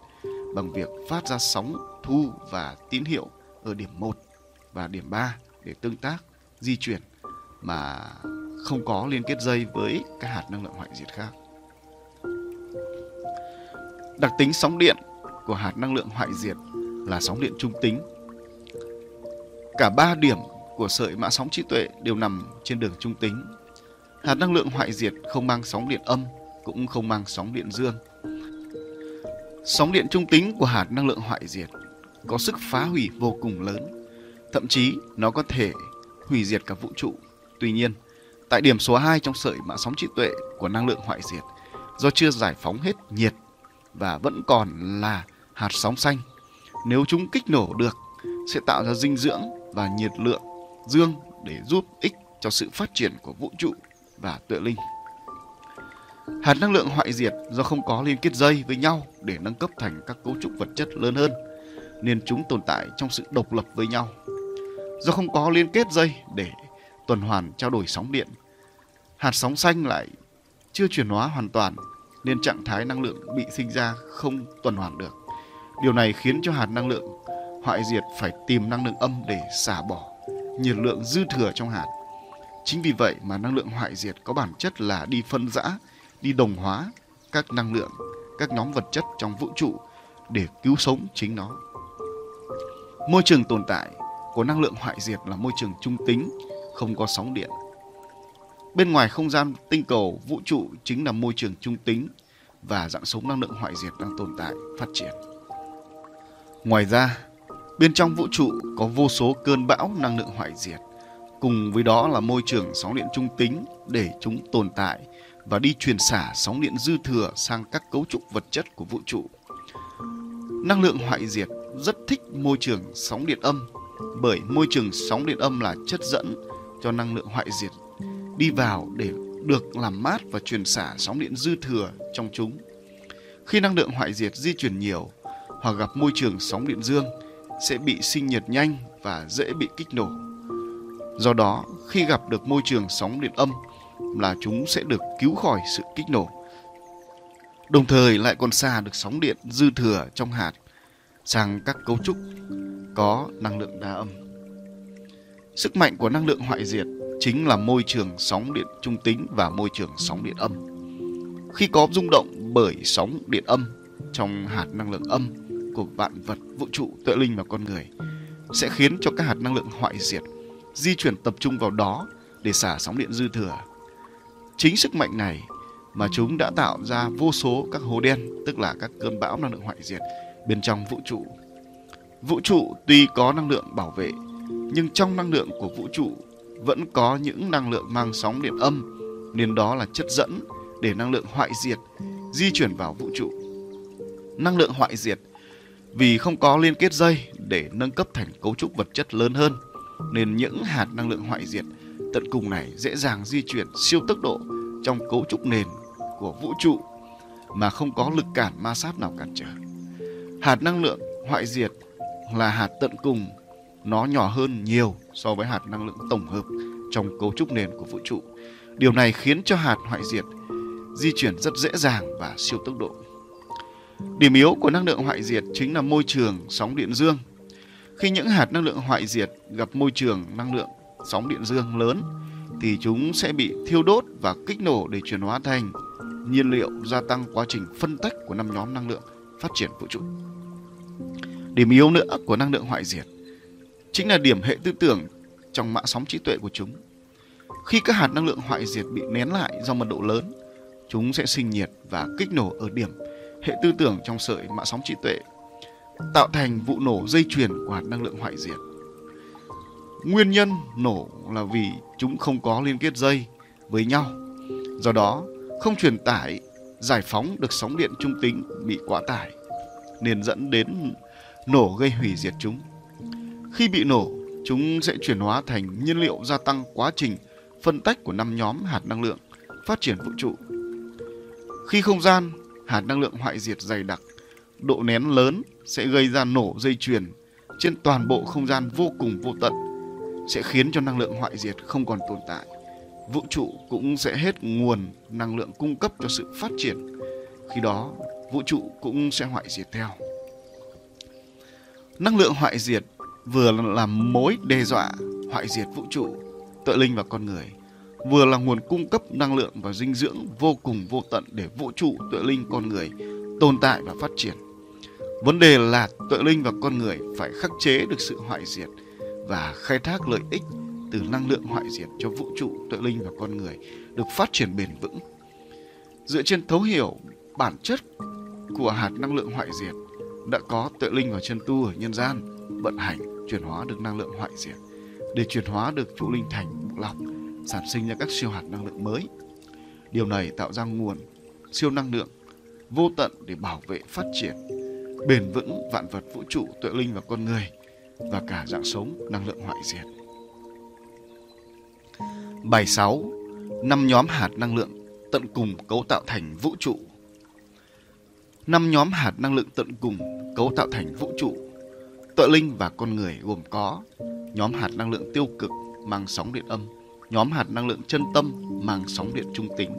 bằng việc phát ra sóng thu và tín hiệu ở điểm 1 và điểm 3 để tương tác, di chuyển mà không có liên kết dây với các hạt năng lượng hoại diệt khác. Đặc tính sóng điện của hạt năng lượng hoại diệt là sóng điện trung tính Cả ba điểm của sợi mã sóng trí tuệ đều nằm trên đường trung tính. Hạt năng lượng hoại diệt không mang sóng điện âm, cũng không mang sóng điện dương. Sóng điện trung tính của hạt năng lượng hoại diệt có sức phá hủy vô cùng lớn. Thậm chí nó có thể hủy diệt cả vũ trụ. Tuy nhiên, tại điểm số 2 trong sợi mã sóng trí tuệ của năng lượng hoại diệt, do chưa giải phóng hết nhiệt và vẫn còn là hạt sóng xanh, nếu chúng kích nổ được sẽ tạo ra dinh dưỡng và nhiệt lượng dương để giúp ích cho sự phát triển của vũ trụ và tuệ linh. Hạt năng lượng hoại diệt do không có liên kết dây với nhau để nâng cấp thành các cấu trúc vật chất lớn hơn, nên chúng tồn tại trong sự độc lập với nhau. Do không có liên kết dây để tuần hoàn trao đổi sóng điện, hạt sóng xanh lại chưa chuyển hóa hoàn toàn nên trạng thái năng lượng bị sinh ra không tuần hoàn được. Điều này khiến cho hạt năng lượng hoại diệt phải tìm năng lượng âm để xả bỏ nhiệt lượng dư thừa trong hạt. Chính vì vậy mà năng lượng hoại diệt có bản chất là đi phân rã, đi đồng hóa các năng lượng, các nhóm vật chất trong vũ trụ để cứu sống chính nó. Môi trường tồn tại của năng lượng hoại diệt là môi trường trung tính, không có sóng điện. Bên ngoài không gian tinh cầu vũ trụ chính là môi trường trung tính và dạng sống năng lượng hoại diệt đang tồn tại, phát triển. Ngoài ra, bên trong vũ trụ có vô số cơn bão năng lượng hoại diệt, cùng với đó là môi trường sóng điện trung tính để chúng tồn tại và đi truyền xả sóng điện dư thừa sang các cấu trúc vật chất của vũ trụ. Năng lượng hoại diệt rất thích môi trường sóng điện âm bởi môi trường sóng điện âm là chất dẫn cho năng lượng hoại diệt đi vào để được làm mát và truyền xả sóng điện dư thừa trong chúng. Khi năng lượng hoại diệt di chuyển nhiều hoặc gặp môi trường sóng điện dương sẽ bị sinh nhiệt nhanh và dễ bị kích nổ. Do đó, khi gặp được môi trường sóng điện âm là chúng sẽ được cứu khỏi sự kích nổ. Đồng thời lại còn xả được sóng điện dư thừa trong hạt sang các cấu trúc có năng lượng đa âm. Sức mạnh của năng lượng hoại diệt chính là môi trường sóng điện trung tính và môi trường sóng điện âm. Khi có rung động bởi sóng điện âm trong hạt năng lượng âm của vạn vật, vũ trụ, tuệ linh và con người sẽ khiến cho các hạt năng lượng hoại diệt di chuyển tập trung vào đó để xả sóng điện dư thừa. Chính sức mạnh này mà chúng đã tạo ra vô số các hố đen, tức là các cơn bão năng lượng hoại diệt bên trong vũ trụ. Vũ trụ tuy có năng lượng bảo vệ, nhưng trong năng lượng của vũ trụ vẫn có những năng lượng mang sóng điện âm, nên đó là chất dẫn để năng lượng hoại diệt di chuyển vào vũ trụ. Năng lượng hoại diệt vì không có liên kết dây để nâng cấp thành cấu trúc vật chất lớn hơn, nên những hạt năng lượng hoại diệt tận cùng này dễ dàng di chuyển siêu tốc độ trong cấu trúc nền của vũ trụ mà không có lực cản ma sát nào cản trở. Hạt năng lượng hoại diệt là hạt tận cùng, nó nhỏ hơn nhiều so với hạt năng lượng tổng hợp trong cấu trúc nền của vũ trụ. Điều này khiến cho hạt hoại diệt, di chuyển rất dễ dàng và siêu tốc độ. Điểm yếu của năng lượng hoại diệt chính là môi trường sóng điện dương. Khi những hạt năng lượng hoại diệt gặp môi trường năng lượng sóng điện dương lớn, thì chúng sẽ bị thiêu đốt và kích nổ để chuyển hóa thành nhiên liệu gia tăng quá trình phân tách của năm nhóm năng lượng phát triển vũ trụ. Điểm yếu nữa của năng lượng hoại diệt chính là điểm hệ tư tưởng trong mạng sóng trí tuệ của chúng. Khi các hạt năng lượng hoại diệt bị nén lại do mật độ lớn, chúng sẽ sinh nhiệt và kích nổ ở điểm hệ tư tưởng trong sợi mạng sóng trí tuệ, tạo thành vụ nổ dây chuyền của hạt năng lượng hoại diệt. Nguyên nhân nổ là vì chúng không có liên kết dây với nhau. Do đó, không truyền tải, giải phóng được sóng điện trung tính bị quá tải, nên dẫn đến nổ gây hủy diệt chúng. Khi bị nổ, chúng sẽ chuyển hóa thành nhiên liệu gia tăng quá trình phân tách của năm nhóm hạt năng lượng phát triển vũ trụ. Khi không gian, hạt năng lượng hoại diệt dày đặc, độ nén lớn sẽ gây ra nổ dây chuyền trên toàn bộ không gian vô cùng vô tận, sẽ khiến cho năng lượng hoại diệt không còn tồn tại. Vũ trụ cũng sẽ hết nguồn năng lượng cung cấp cho sự phát triển. Khi đó, vũ trụ cũng sẽ hoại diệt theo. Năng lượng hoại diệt vừa là mối đe dọa hoại diệt vũ trụ, tội linh và con người, vừa là nguồn cung cấp năng lượng và dinh dưỡng vô cùng vô tận để vũ trụ, tội linh, con người tồn tại và phát triển. Vấn đề là tội linh và con người phải khắc chế được sự hoại diệt và khai thác lợi ích từ năng lượng hoại diệt cho vũ trụ, tội linh và con người được phát triển bền vững. Dựa trên thấu hiểu bản chất của hạt năng lượng hoại diệt đã có tuệ linh và chân tu ở nhân gian vận hành chuyển hóa được năng lượng hoại diệt, để chuyển hóa được trụ linh thành bộ lọc sản sinh ra các siêu hạt năng lượng mới điều này tạo ra nguồn siêu năng lượng vô tận để bảo vệ phát triển, bền vững vạn vật vũ trụ, tuệ linh và con người và cả dạng sống năng lượng hoại diệt. Bài 6. Năm nhóm hạt năng lượng tận cùng cấu tạo thành vũ trụ. Năm nhóm hạt năng lượng tận cùng cấu tạo thành vũ trụ. Tội linh và con người gồm có nhóm hạt năng lượng tiêu cực mang sóng điện âm, nhóm hạt năng lượng chân tâm mang sóng điện trung tính,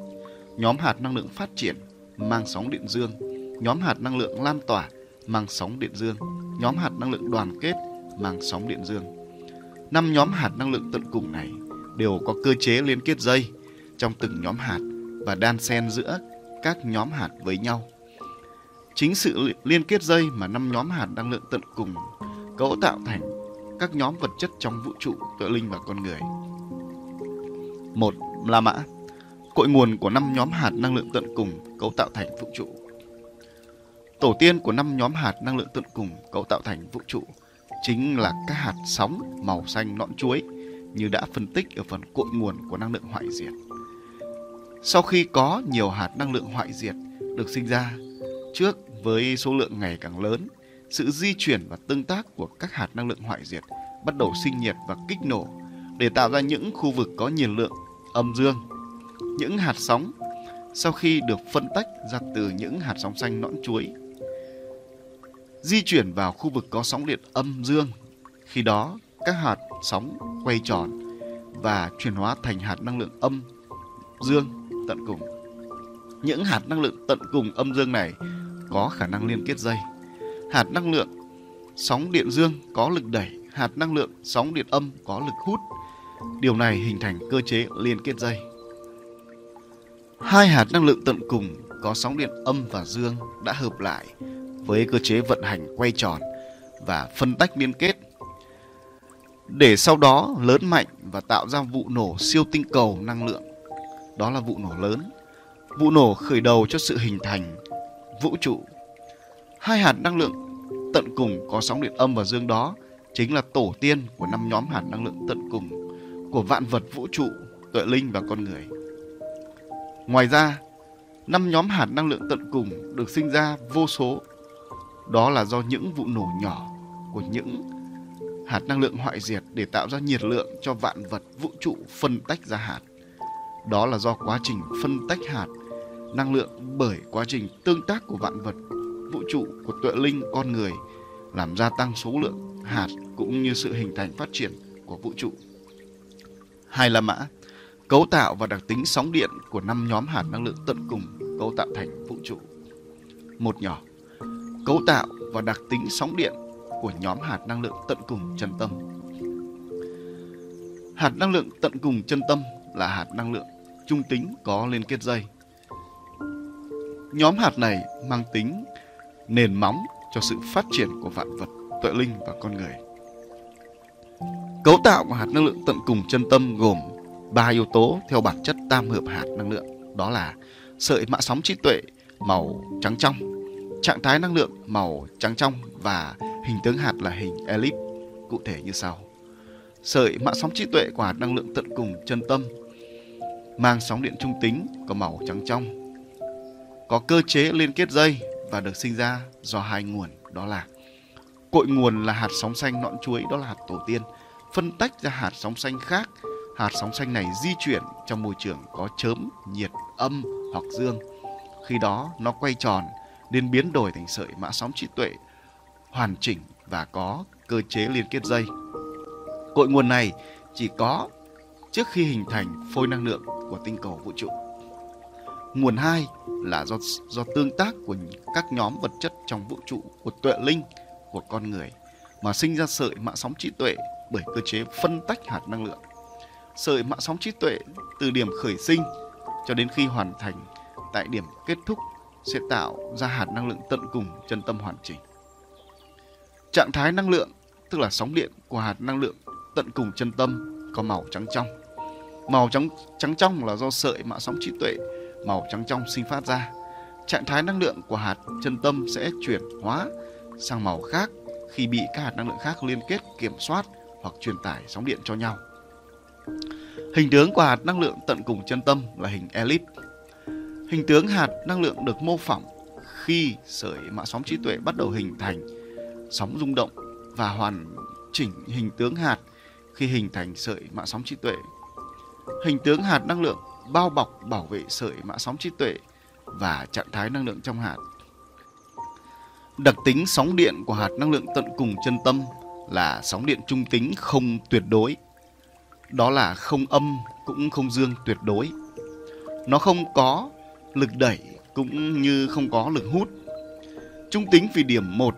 nhóm hạt năng lượng phát triển mang sóng điện dương, nhóm hạt năng lượng lan tỏa mang sóng điện dương, nhóm hạt năng lượng đoàn kết mang sóng điện dương. Năm nhóm hạt năng lượng tận cùng này đều có cơ chế liên kết dây trong từng nhóm hạt và đan xen giữa các nhóm hạt với nhau. Chính sự liên kết dây mà năm nhóm hạt năng lượng tận cùng cấu tạo thành các nhóm vật chất trong vũ trụ, tựa linh và con người. Một La Mã Cội nguồn của năm nhóm hạt năng lượng tận cùng cấu tạo thành vũ trụ. Tổ tiên của năm nhóm hạt năng lượng tận cùng cấu tạo thành vũ trụ chính là các hạt sóng màu xanh nõn chuối như đã phân tích ở phần cội nguồn của năng lượng hoại diệt. Sau khi có nhiều hạt năng lượng hoại diệt được sinh ra, trước với số lượng ngày càng lớn, sự di chuyển và tương tác của các hạt năng lượng hoại diệt bắt đầu sinh nhiệt và kích nổ để tạo ra những khu vực có nhiệt lượng âm dương. Những hạt sóng sau khi được phân tách ra từ những hạt sóng xanh nõn chuối di chuyển vào khu vực có sóng điện âm dương. Khi đó, các hạt sóng quay tròn và chuyển hóa thành hạt năng lượng âm dương tận cùng. Những hạt năng lượng tận cùng âm dương này có khả năng liên kết dây. Hạt năng lượng sóng điện dương có lực đẩy, hạt năng lượng sóng điện âm có lực hút. Điều này hình thành cơ chế liên kết dây. Hai hạt năng lượng tận cùng có sóng điện âm và dương đã hợp lại với cơ chế vận hành quay tròn và phân tách liên kết để sau đó lớn mạnh và tạo ra vụ nổ siêu tinh cầu năng lượng. Đó là vụ nổ lớn. Vụ nổ khởi đầu cho sự hình thành vũ trụ. Hai hạt năng lượng tận cùng có sóng điện âm và dương đó chính là tổ tiên của năm nhóm hạt năng lượng tận cùng của vạn vật vũ trụ, tuệ linh và con người. Ngoài ra, năm nhóm hạt năng lượng tận cùng được sinh ra vô số đó là do những vụ nổ nhỏ của những hạt năng lượng hoại diệt để tạo ra nhiệt lượng cho vạn vật vũ trụ phân tách ra hạt. Đó là do quá trình phân tách hạt năng lượng bởi quá trình tương tác của vạn vật vũ trụ của tuệ linh con người, làm gia tăng số lượng hạt cũng như sự hình thành phát triển của vũ trụ. Hai là mã, cấu tạo và đặc tính sóng điện của năm nhóm hạt năng lượng tận cùng cấu tạo thành vũ trụ. Một nhỏ, cấu tạo và đặc tính sóng điện của nhóm hạt năng lượng tận cùng chân tâm. Hạt năng lượng tận cùng chân tâm là hạt năng lượng trung tính có liên kết dây. Nhóm hạt này mang tính nền móng cho sự phát triển của vạn vật, tuệ linh và con người. Cấu tạo của hạt năng lượng tận cùng chân tâm gồm ba yếu tố theo bản chất tam hợp hạt năng lượng, đó là sợi mã sóng trí tuệ màu trắng trong Trạng thái năng lượng màu trắng trong và hình tướng hạt là hình elip cụ thể như sau. Sợi mạng sóng trí tuệ của hạt năng lượng tận cùng chân tâm mang sóng điện trung tính có màu trắng trong. Có cơ chế liên kết dây và được sinh ra do hai nguồn, đó là cội nguồn là hạt sóng xanh nõn chuối, đó là hạt tổ tiên, phân tách ra hạt sóng xanh khác hạt sóng xanh này di chuyển trong môi trường có chớm, nhiệt, âm hoặc dương khi đó, nó quay tròn nên biến đổi thành sợi mã sóng trí tuệ, hoàn chỉnh và có cơ chế liên kết dây. Cội nguồn này chỉ có trước khi hình thành phôi năng lượng của tinh cầu vũ trụ. Nguồn hai là do do tương tác của các nhóm vật chất trong vũ trụ của tuệ linh, của con người, mà sinh ra sợi mạng sóng trí tuệ bởi cơ chế phân tách hạt năng lượng. Sợi mạng sóng trí tuệ từ điểm khởi sinh cho đến khi hoàn thành, tại điểm kết thúc sẽ tạo ra hạt năng lượng tận cùng chân tâm hoàn chỉnh. Trạng thái năng lượng, tức là sóng điện của hạt năng lượng tận cùng chân tâm, có màu trắng trong. Màu trắng trắng trong là do sợi mạng sóng trí tuệ màu trắng trong sinh phát ra. Trạng thái năng lượng của hạt chân tâm sẽ chuyển hóa sang màu khác khi bị các hạt năng lượng khác liên kết, kiểm soát hoặc truyền tải sóng điện cho nhau. Hình tướng của hạt năng lượng tận cùng chân tâm là hình elip Hình tướng hạt năng lượng được mô phỏng khi sợi mạng sóng trí tuệ bắt đầu hình thành sóng rung động và hoàn chỉnh hình tướng hạt khi hình thành sợi mạ sóng trí tuệ. Hình tướng hạt năng lượng bao bọc bảo vệ sợi mã sóng trí tuệ và trạng thái năng lượng trong hạt. Đặc tính sóng điện của hạt năng lượng tận cùng chân tâm là sóng điện trung tính không tuyệt đối. Đó là không âm cũng không dương tuyệt đối. Nó không có lực đẩy cũng như không có lực hút. Trung tính vì điểm 1,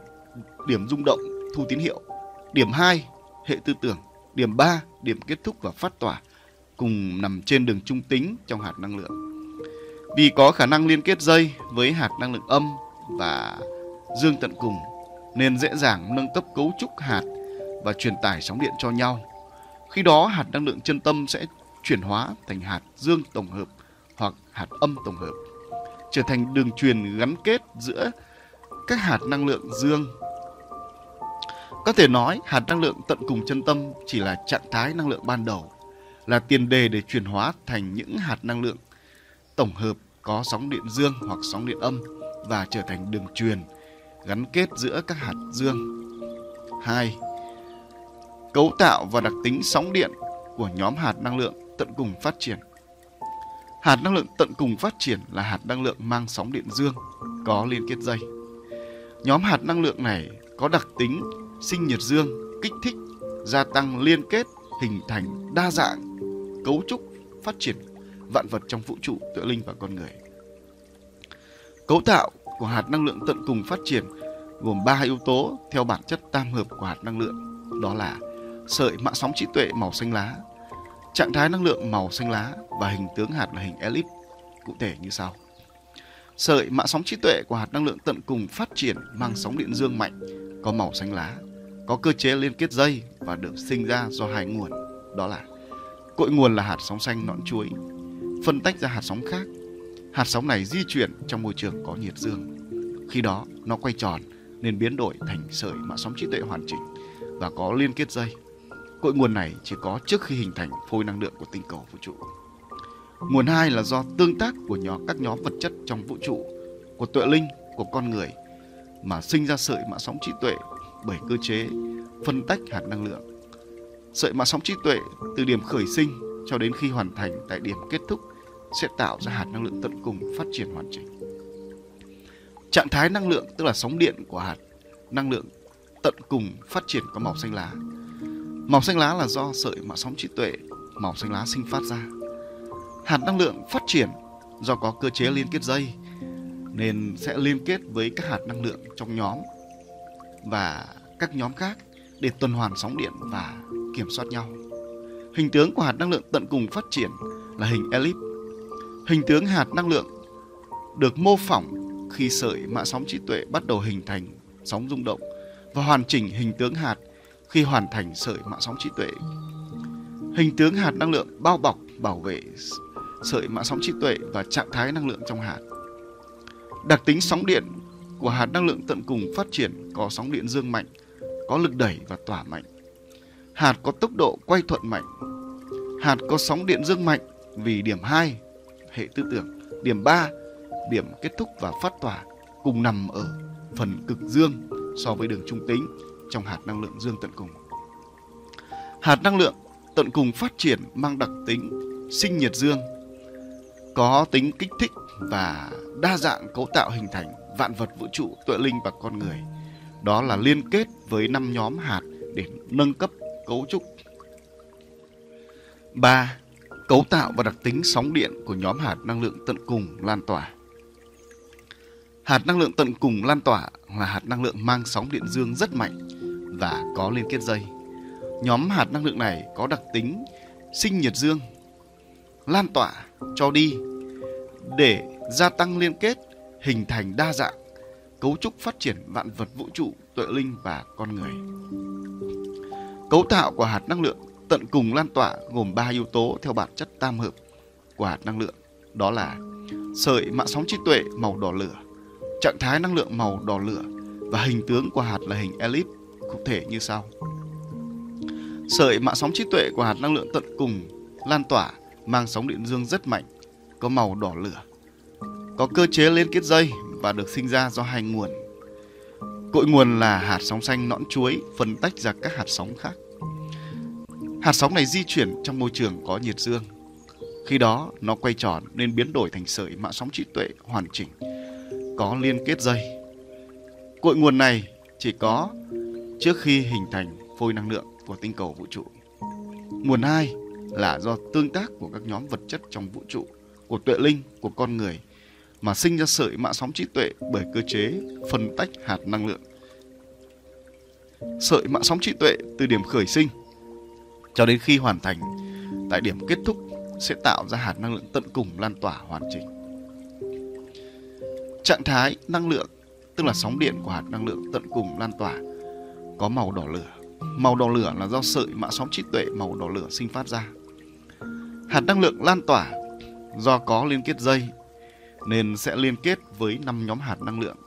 điểm rung động, thu tín hiệu. Điểm 2, hệ tư tưởng. Điểm 3, điểm kết thúc và phát tỏa cùng nằm trên đường trung tính trong hạt năng lượng. Vì có khả năng liên kết dây với hạt năng lượng âm và dương tận cùng nên dễ dàng nâng cấp cấu trúc hạt và truyền tải sóng điện cho nhau. Khi đó hạt năng lượng chân tâm sẽ chuyển hóa thành hạt dương tổng hợp hoặc hạt âm tổng hợp, trở thành đường truyền gắn kết giữa các hạt năng lượng dương. Có thể nói hạt năng lượng tận cùng chân tâm chỉ là trạng thái năng lượng ban đầu, là tiền đề để chuyển hóa thành những hạt năng lượng tổng hợp có sóng điện dương hoặc sóng điện âm và trở thành đường truyền gắn kết giữa các hạt dương. 2. Cấu tạo và đặc tính sóng điện của nhóm hạt năng lượng tận cùng phát triển. Hạt năng lượng tận cùng phát triển là hạt năng lượng mang sóng điện dương có liên kết dây. Nhóm hạt năng lượng này có đặc tính sinh nhiệt dương, kích thích, gia tăng liên kết, hình thành đa dạng, cấu trúc, phát triển vạn vật trong vũ trụ, tự linh và con người. Cấu tạo của hạt năng lượng tận cùng phát triển gồm ba yếu tố theo bản chất tam hợp của hạt năng lượng, đó là sợi mạng sóng trí tuệ màu xanh lá, trạng thái năng lượng màu xanh lá và hình tướng hạt là hình elip, cụ thể như sau. Sợi mạng sóng trí tuệ của hạt năng lượng tận cùng phát triển mang sóng điện dương mạnh, có màu xanh lá, có cơ chế liên kết dây và được sinh ra do hai nguồn, đó là cội nguồn là hạt sóng xanh nõn chuối, phân tách ra hạt sóng khác. Hạt sóng này di chuyển trong môi trường có nhiệt dương. Khi đó, nó quay tròn nên biến đổi thành sợi mạng sóng trí tuệ hoàn chỉnh và có liên kết dây. Cội nguồn này chỉ có trước khi hình thành phôi năng lượng của tinh cầu vũ trụ. Nguồn hai là do tương tác của nhóm các nhóm vật chất trong vũ trụ, của tuệ linh, của con người mà sinh ra sợi mạng sóng trí tuệ bởi cơ chế phân tách hạt năng lượng. Sợi mạng sóng trí tuệ từ điểm khởi sinh cho đến khi hoàn thành tại điểm kết thúc sẽ tạo ra hạt năng lượng tận cùng phát triển hoàn chỉnh. Trạng thái năng lượng, tức là sóng điện của hạt năng lượng tận cùng phát triển có màu xanh lá. Màu xanh lá là do sợi mạng sóng trí tuệ, màu xanh lá sinh phát ra. Hạt năng lượng phát triển do có cơ chế liên kết dây, nên sẽ liên kết với các hạt năng lượng trong nhóm và các nhóm khác để tuần hoàn sóng điện và kiểm soát nhau. Hình tướng của hạt năng lượng tận cùng phát triển là hình elip. Hình tướng hạt năng lượng được mô phỏng khi sợi mạng sóng trí tuệ bắt đầu hình thành sóng rung động và hoàn chỉnh hình tướng hạt khi hoàn thành sợi mạng sóng trí tuệ. Hình tướng hạt năng lượng bao bọc bảo vệ sợi mạng sóng trí tuệ và trạng thái năng lượng trong hạt. Đặc tính sóng điện của hạt năng lượng tận cùng phát triển có sóng điện dương mạnh, có lực đẩy và tỏa mạnh. Hạt có tốc độ quay thuận mạnh. Hạt có sóng điện dương mạnh vì điểm 2, hệ tư tưởng, điểm 3, điểm kết thúc và phát tỏa cùng nằm ở phần cực dương so với đường trung tính trong hạt năng lượng dương tận cùng. Hạt năng lượng tận cùng phát triển mang đặc tính sinh nhiệt dương, có tính kích thích và đa dạng cấu tạo hình thành vạn vật vũ trụ, tuệ linh và con người. Đó là liên kết với năm nhóm hạt để nâng cấp cấu trúc. 3. Cấu tạo và đặc tính sóng điện của nhóm hạt năng lượng tận cùng lan tỏa. Hạt năng lượng tận cùng lan tỏa là hạt năng lượng mang sóng điện dương rất mạnh và có liên kết dây. Nhóm hạt năng lượng này có đặc tính sinh nhiệt dương, lan tỏa, cho đi để gia tăng liên kết, hình thành đa dạng, cấu trúc phát triển vạn vật vũ trụ, tuệ linh và con người. Cấu tạo của hạt năng lượng tận cùng lan tỏa gồm 3 yếu tố theo bản chất tam hợp của hạt năng lượng, đó là sợi mạng sóng trí tuệ màu đỏ lửa, trạng thái năng lượng màu đỏ lửa và hình tướng của hạt là hình elip cụ thể như sau. Sợi mạng sóng trí tuệ của hạt năng lượng tận cùng lan tỏa mang sóng điện dương rất mạnh, có màu đỏ lửa. Có cơ chế liên kết dây và được sinh ra do hai nguồn. Cội nguồn là hạt sóng xanh nõn chuối phân tách ra các hạt sóng khác. Hạt sóng này di chuyển trong môi trường có nhiệt dương. Khi đó, nó quay tròn nên biến đổi thành sợi mạng sóng trí tuệ hoàn chỉnh, có liên kết dây. Cội nguồn này chỉ có trước khi hình thành phôi năng lượng của tinh cầu vũ trụ. Nguồn hai là do tương tác của các nhóm vật chất trong vũ trụ, của tuệ linh, của con người mà sinh ra sợi mạng sóng trí tuệ bởi cơ chế phân tách hạt năng lượng. Sợi mạng sóng trí tuệ từ điểm khởi sinh cho đến khi hoàn thành, tại điểm kết thúc sẽ tạo ra hạt năng lượng tận cùng lan tỏa hoàn chỉnh. Trạng thái năng lượng, tức là sóng điện của hạt năng lượng tận cùng lan tỏa, có màu đỏ lửa. Màu đỏ lửa là do sợi mạng sóng trí tuệ màu đỏ lửa sinh phát ra. Hạt năng lượng lan tỏa do có liên kết dây, nên sẽ liên kết với 5 nhóm hạt năng lượng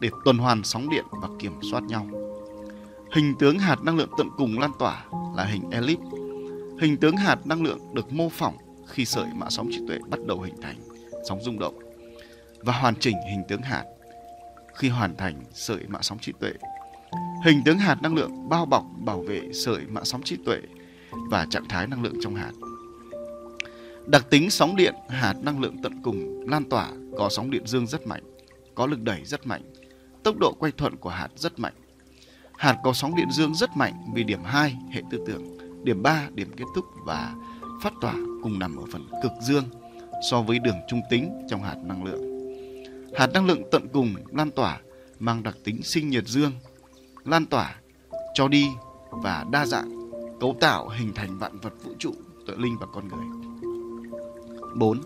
để tuần hoàn sóng điện và kiểm soát nhau. Hình tướng hạt năng lượng tận cùng lan tỏa là hình elip. Hình tướng hạt năng lượng được mô phỏng khi sợi mã sóng trí tuệ bắt đầu hình thành sóng rung động và hoàn chỉnh hình tướng hạt khi hoàn thành sợi mã sóng trí tuệ. Hình tướng hạt năng lượng bao bọc bảo vệ sợi mã sóng trí tuệ và trạng thái năng lượng trong hạt. Đặc tính sóng điện hạt năng lượng tận cùng lan tỏa có sóng điện dương rất mạnh, có lực đẩy rất mạnh, tốc độ quay thuận của hạt rất mạnh. Hạt có sóng điện dương rất mạnh vì điểm 2 hệ tư tưởng, điểm 3 điểm kết thúc và phát tỏa cùng nằm ở phần cực dương so với đường trung tính trong hạt năng lượng. Hạt năng lượng tận cùng lan tỏa mang đặc tính sinh nhiệt dương, lan tỏa, cho đi và đa dạng, cấu tạo hình thành vạn vật vũ trụ, tự linh và con người. 4.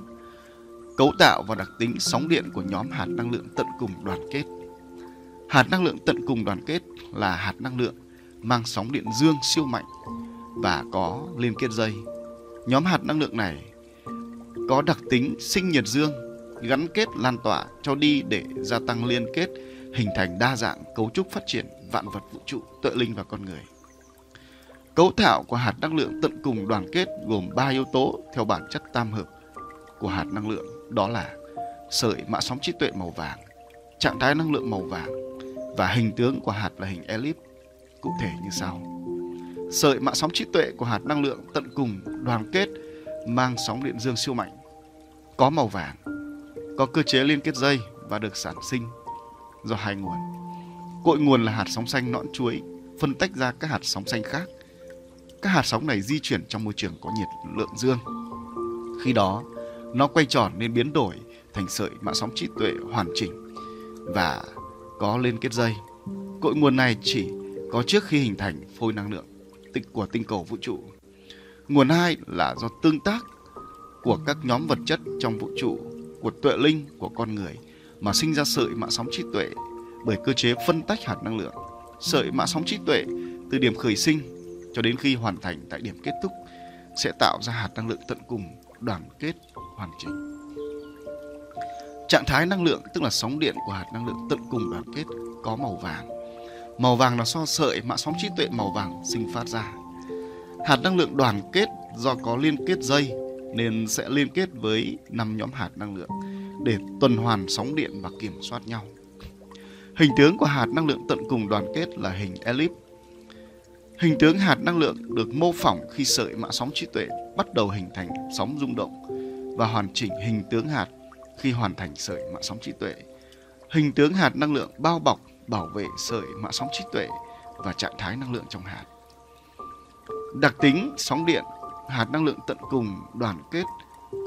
Cấu tạo và đặc tính sóng điện của nhóm hạt năng lượng tận cùng đoàn kết. Hạt năng lượng tận cùng đoàn kết là hạt năng lượng mang sóng điện dương siêu mạnh và có liên kết dây. Nhóm hạt năng lượng này có đặc tính sinh nhiệt dương gắn kết lan tỏa cho đi để gia tăng liên kết hình thành đa dạng cấu trúc phát triển vạn vật vũ trụ tự linh và con người. Cấu tạo của hạt năng lượng tận cùng đoàn kết gồm 3 yếu tố theo bản chất tam hợp của hạt năng lượng đó là sợi mã sóng trí tuệ màu vàng, trạng thái năng lượng màu vàng và hình tướng của hạt là hình elip cụ thể như sau. Sợi mạng sóng trí tuệ của hạt năng lượng tận cùng đoàn kết mang sóng điện dương siêu mạnh, có màu vàng, có cơ chế liên kết dây và được sản sinh do hai nguồn. Cội nguồn là hạt sóng xanh nõn chuối, phân tách ra các hạt sóng xanh khác. Các hạt sóng này di chuyển trong môi trường có nhiệt lượng dương. Khi đó, nó quay tròn nên biến đổi thành sợi mạng sóng trí tuệ hoàn chỉnh và có liên kết dây. Cội nguồn này chỉ có trước khi hình thành phôi năng lượng của tinh cầu vũ trụ. Nguồn hai là do tương tác của các nhóm vật chất trong vũ trụ, của tuệ linh của con người mà sinh ra sợi mạng sóng trí tuệ bởi cơ chế phân tách hạt năng lượng. Sợi mạng sóng trí tuệ từ điểm khởi sinh cho đến khi hoàn thành tại điểm kết thúc sẽ tạo ra hạt năng lượng tận cùng đoàn kết hoàn chỉnh. Trạng thái năng lượng, tức là sóng điện của hạt năng lượng tận cùng đoàn kết, có màu vàng. Màu vàng là so sợi mạng sóng trí tuệ màu vàng sinh phát ra. Hạt năng lượng đoàn kết do có liên kết dây, nên sẽ liên kết với năm nhóm hạt năng lượng để tuần hoàn sóng điện và kiểm soát nhau. Hình tướng của hạt năng lượng tận cùng đoàn kết là hình elip. Hình tướng hạt năng lượng được mô phỏng khi sợi mạng sóng trí tuệ bắt đầu hình thành sóng rung động và hoàn chỉnh hình tướng hạt khi hoàn thành sợi mạng sóng trí tuệ. Hình tướng hạt năng lượng bao bọc, bảo vệ sợi mạng sóng trí tuệ và trạng thái năng lượng trong hạt. Đặc tính sóng điện, hạt năng lượng tận cùng đoàn kết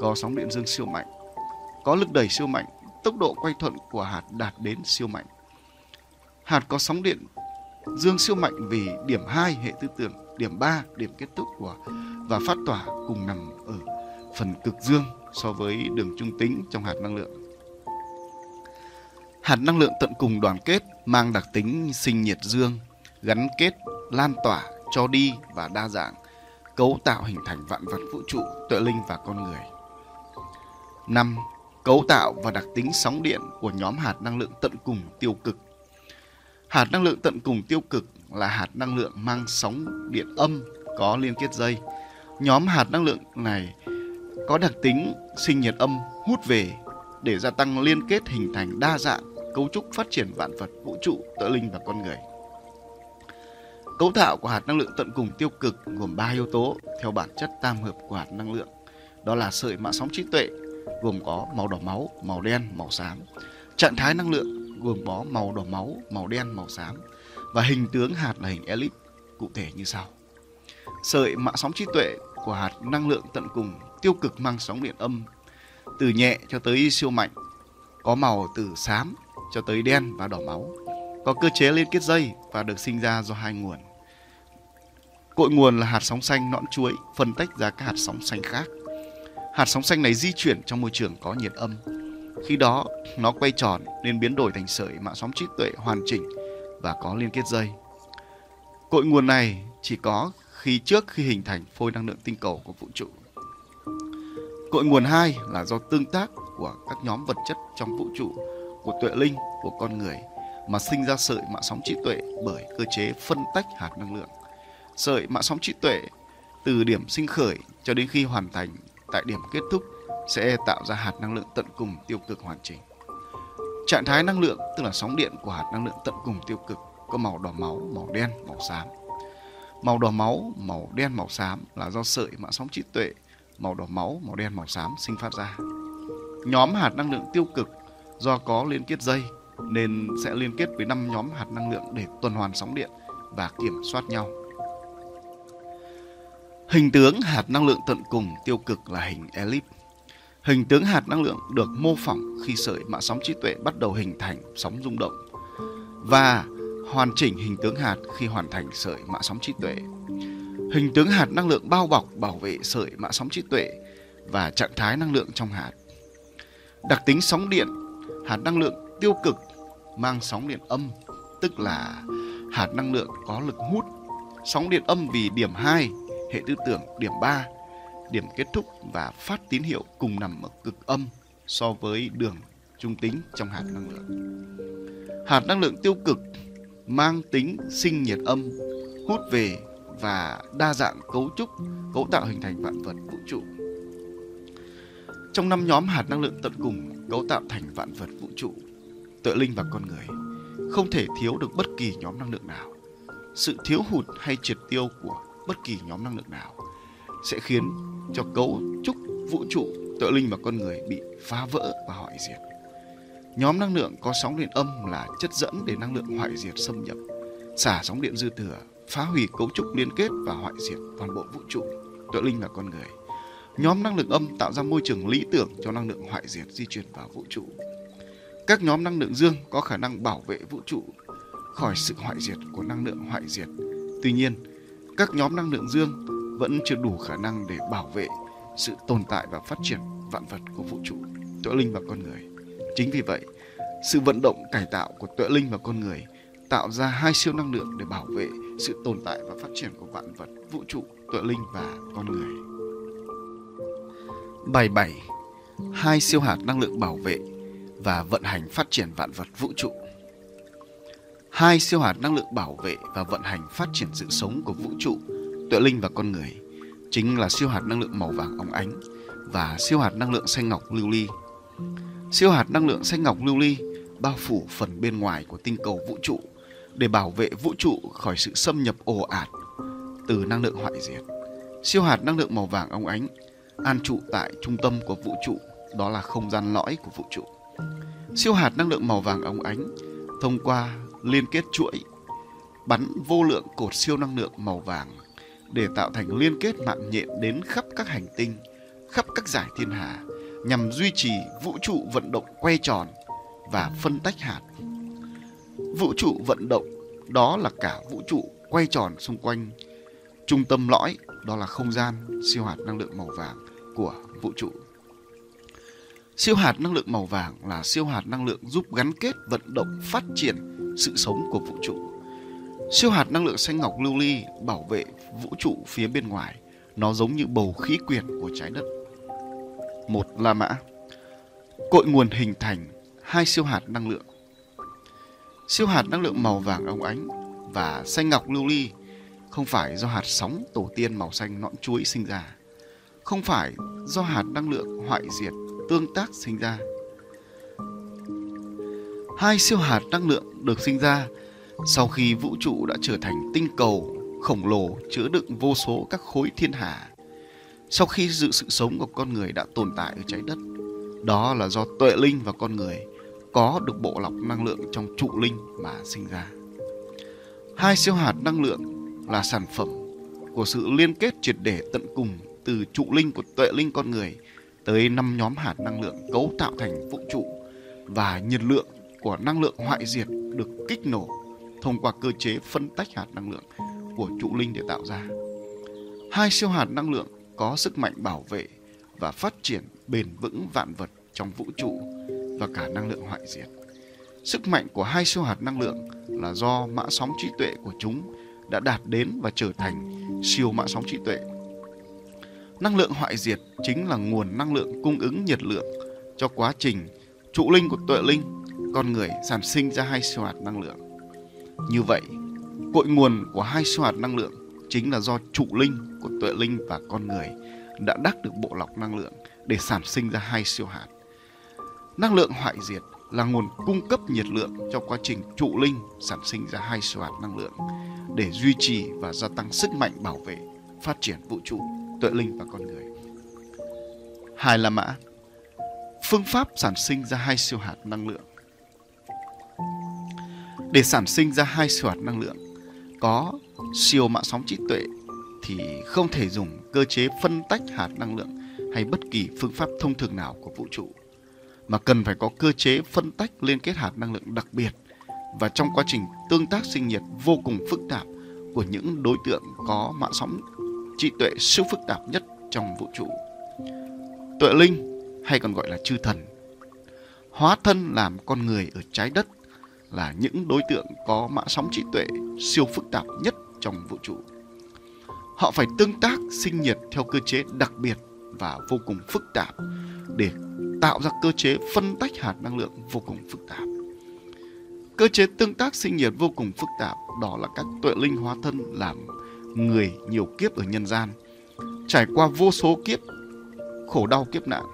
có sóng điện dương siêu mạnh, có lực đẩy siêu mạnh, tốc độ quay thuận của hạt đạt đến siêu mạnh. Hạt có sóng điện dương siêu mạnh vì điểm 2 hệ tư tưởng, điểm 3 điểm kết thúc của và phát tỏa cùng nằm ở phần cực dương so với đường trung tính trong hạt năng lượng. Hạt năng lượng tận cùng đoàn kết mang đặc tính sinh nhiệt dương, gắn kết, lan tỏa, cho đi và đa dạng, cấu tạo hình thành vạn vật vũ trụ, tuệ linh và con người. 5. Cấu tạo và đặc tính sóng điện của nhóm hạt năng lượng tận cùng tiêu cực. Hạt năng lượng tận cùng tiêu cực là hạt năng lượng mang sóng điện âm có liên kết dây. Nhóm hạt năng lượng này có đặc tính sinh nhiệt âm hút về để gia tăng liên kết hình thành đa dạng cấu trúc phát triển vạn vật, vũ trụ, tự linh và con người. Cấu tạo của hạt năng lượng tận cùng tiêu cực gồm 3 yếu tố theo bản chất tam hợp của hạt năng lượng. Đó là sợi mạ sóng trí tuệ gồm có màu đỏ máu, màu đen, màu xám. Trạng thái năng lượng gồm có màu đỏ máu, màu đen, màu xám và hình tướng hạt là hình elip cụ thể như sau. Sợi mạ sóng trí tuệ của hạt năng lượng tận cùng tiêu cực mang sóng điện âm từ nhẹ cho tới siêu mạnh, có màu từ xám cho tới đen và đỏ máu, có cơ chế liên kết dây và được sinh ra do hai nguồn. Cội nguồn là hạt sóng xanh nõn chuối phân tách ra các hạt sóng xanh khác. Hạt sóng xanh này di chuyển trong môi trường có nhiệt âm. Khi đó, nó quay tròn nên biến đổi thành sợi mạng sóng trí tuệ hoàn chỉnh và có liên kết dây. Cội nguồn này chỉ có khi trước khi hình thành phôi năng lượng tinh cầu của vũ trụ. Cội nguồn hai là do tương tác của các nhóm vật chất trong vũ trụ, của tuệ linh, của con người mà sinh ra sợi mạng sóng trí tuệ bởi cơ chế phân tách hạt năng lượng. Sợi mạng sóng trí tuệ từ điểm sinh khởi cho đến khi hoàn thành tại điểm kết thúc sẽ tạo ra hạt năng lượng tận cùng tiêu cực hoàn chỉnh. Trạng thái năng lượng tức là sóng điện của hạt năng lượng tận cùng tiêu cực có màu đỏ máu, màu đen, màu xám. Màu đỏ máu, màu đen, màu xám là do sợi mạng sóng trí tuệ màu đỏ máu, màu đen, màu xám sinh phát ra. Nhóm hạt năng lượng tiêu cực do có liên kết dây nên sẽ liên kết với 5 nhóm hạt năng lượng để tuần hoàn sóng điện và kiểm soát nhau. Hình tướng hạt năng lượng tận cùng tiêu cực là hình elip. Hình tướng hạt năng lượng được mô phỏng khi sợi mạng sóng trí tuệ bắt đầu hình thành sóng rung động và hoàn chỉnh hình tướng hạt khi hoàn thành sợi mạng sóng trí tuệ. Hình tướng hạt năng lượng bao bọc bảo vệ sợi mạng sóng trí tuệ và trạng thái năng lượng trong hạt. Đặc tính sóng điện, hạt năng lượng tiêu cực mang sóng điện âm, tức là hạt năng lượng có lực hút. Sóng điện âm vì điểm 2, hệ tư tưởng điểm 3, điểm kết thúc và phát tín hiệu cùng nằm ở cực âm so với đường trung tính trong hạt năng lượng. Hạt năng lượng tiêu cực mang tính sinh nhiệt âm, hút về và đa dạng cấu trúc, cấu tạo hình thành vạn vật vũ trụ. Trong năm nhóm hạt năng lượng tận cùng cấu tạo thành vạn vật vũ trụ, tựa linh và con người, không thể thiếu được bất kỳ nhóm năng lượng nào. Sự thiếu hụt hay triệt tiêu của bất kỳ nhóm năng lượng nào sẽ khiến cho cấu trúc vũ trụ, tựa linh và con người bị phá vỡ và hoại diệt. Nhóm năng lượng có sóng điện âm là chất dẫn để năng lượng hoại diệt xâm nhập, xả sóng điện dư thừa, phá hủy cấu trúc liên kết và hoại diệt toàn bộ vũ trụ, tự linh và con người. Nhóm năng lượng âm tạo ra môi trường lý tưởng cho năng lượng hoại diệt di chuyển vào vũ trụ. Các nhóm năng lượng dương có khả năng bảo vệ vũ trụ khỏi sự hoại diệt của năng lượng hoại diệt. Tuy nhiên, các nhóm năng lượng dương vẫn chưa đủ khả năng để bảo vệ sự tồn tại và phát triển vạn vật của vũ trụ, tuệ linh và con người. Chính vì vậy, sự vận động cải tạo của tuệ linh và con người tạo ra hai siêu năng lượng để bảo vệ sự tồn tại và phát triển của vạn vật, vũ trụ, tuệ linh và con người. Bài 7. Hai siêu hạt năng lượng bảo vệ và vận hành phát triển vạn vật vũ trụ. Hai siêu hạt năng lượng bảo vệ và vận hành phát triển sự sống của vũ trụ, tuệ linh và con người chính là siêu hạt năng lượng màu vàng óng ánh và siêu hạt năng lượng xanh ngọc lưu ly. Siêu hạt năng lượng xanh ngọc lưu ly bao phủ phần bên ngoài của tinh cầu vũ trụ để bảo vệ vũ trụ khỏi sự xâm nhập ồ ạt từ năng lượng hoại diệt. Siêu hạt năng lượng màu vàng óng ánh an trụ tại trung tâm của vũ trụ, đó là không gian lõi của vũ trụ. Siêu hạt năng lượng màu vàng óng ánh thông qua liên kết chuỗi bắn vô lượng cột siêu năng lượng màu vàng để tạo thành liên kết mạng nhện đến khắp các hành tinh, khắp các giải thiên hà nhằm duy trì vũ trụ vận động quay tròn và phân tách hạt. Vũ trụ vận động, đó là cả vũ trụ quay tròn xung quanh trung tâm lõi, đó là không gian siêu hạt năng lượng màu vàng của vũ trụ. Siêu hạt năng lượng màu vàng là siêu hạt năng lượng giúp gắn kết, vận động, phát triển sự sống của vũ trụ. Siêu hạt năng lượng xanh ngọc lưu ly bảo vệ vũ trụ phía bên ngoài. Nó giống như bầu khí quyển của trái đất. Một La Mã Cội nguồn hình thành hai siêu hạt năng lượng. Siêu hạt năng lượng màu vàng óng ánh và xanh ngọc lưu ly không phải do hạt sóng tổ tiên màu xanh nõn chuối sinh ra, không phải do hạt năng lượng hoại diệt tương tác sinh ra. Hai siêu hạt năng lượng được sinh ra sau khi vũ trụ đã trở thành tinh cầu khổng lồ chứa đựng vô số các khối thiên hà. Sau khi dự sự sống của con người đã tồn tại ở trái đất, đó là do tuệ linh và con người có được bộ lọc năng lượng trong trụ linh mà sinh ra. Hai siêu hạt năng lượng là sản phẩm của sự liên kết triệt để tận cùng từ trụ linh của tuệ linh con người tới năm nhóm hạt năng lượng cấu tạo thành vũ trụ và nhiệt lượng của năng lượng hoại diệt được kích nổ thông qua cơ chế phân tách hạt năng lượng của trụ linh để tạo ra. Hai siêu hạt năng lượng có sức mạnh bảo vệ và phát triển bền vững vạn vật trong vũ trụ và cả năng lượng hoại diệt. Sức mạnh của hai siêu hạt năng lượng là do mã sóng trí tuệ của chúng đã đạt đến và trở thành siêu mã sóng trí tuệ. Năng lượng hoại diệt chính là nguồn năng lượng cung ứng nhiệt lượng cho quá trình trụ linh của tuệ linh, con người sản sinh ra hai siêu hạt năng lượng. Như vậy, cội nguồn của hai siêu hạt năng lượng chính là do trụ linh của tuệ linh và con người đã đắc được bộ lọc năng lượng để sản sinh ra hai siêu hạt. Năng lượng hoại diệt là nguồn cung cấp nhiệt lượng cho quá trình trụ linh sản sinh ra hai siêu hạt năng lượng để duy trì và gia tăng sức mạnh bảo vệ, phát triển vũ trụ, tuệ linh và con người. Hai là mã. Phương pháp sản sinh ra hai siêu hạt năng lượng. Để sản sinh ra hai siêu hạt năng lượng có siêu mạng sóng trí tuệ thì không thể dùng cơ chế phân tách hạt năng lượng hay bất kỳ phương pháp thông thường nào của vũ trụ mà cần phải có cơ chế phân tách liên kết hạt năng lượng đặc biệt và trong quá trình tương tác sinh nhiệt vô cùng phức tạp của những đối tượng có mạng sóng, trí tuệ siêu phức tạp nhất trong vũ trụ. Tuệ linh, hay còn gọi là chư thần hóa thân làm con người ở trái đất là những đối tượng có mã sóng trí tuệ siêu phức tạp nhất trong vũ trụ. Họ phải tương tác sinh nhiệt theo cơ chế đặc biệt và vô cùng phức tạp để tạo ra cơ chế phân tách hạt năng lượng vô cùng phức tạp. Cơ chế tương tác sinh nhiệt vô cùng phức tạp đó là các tuệ linh hóa thân làm người nhiều kiếp ở nhân gian, trải qua vô số kiếp khổ đau kiếp nạn,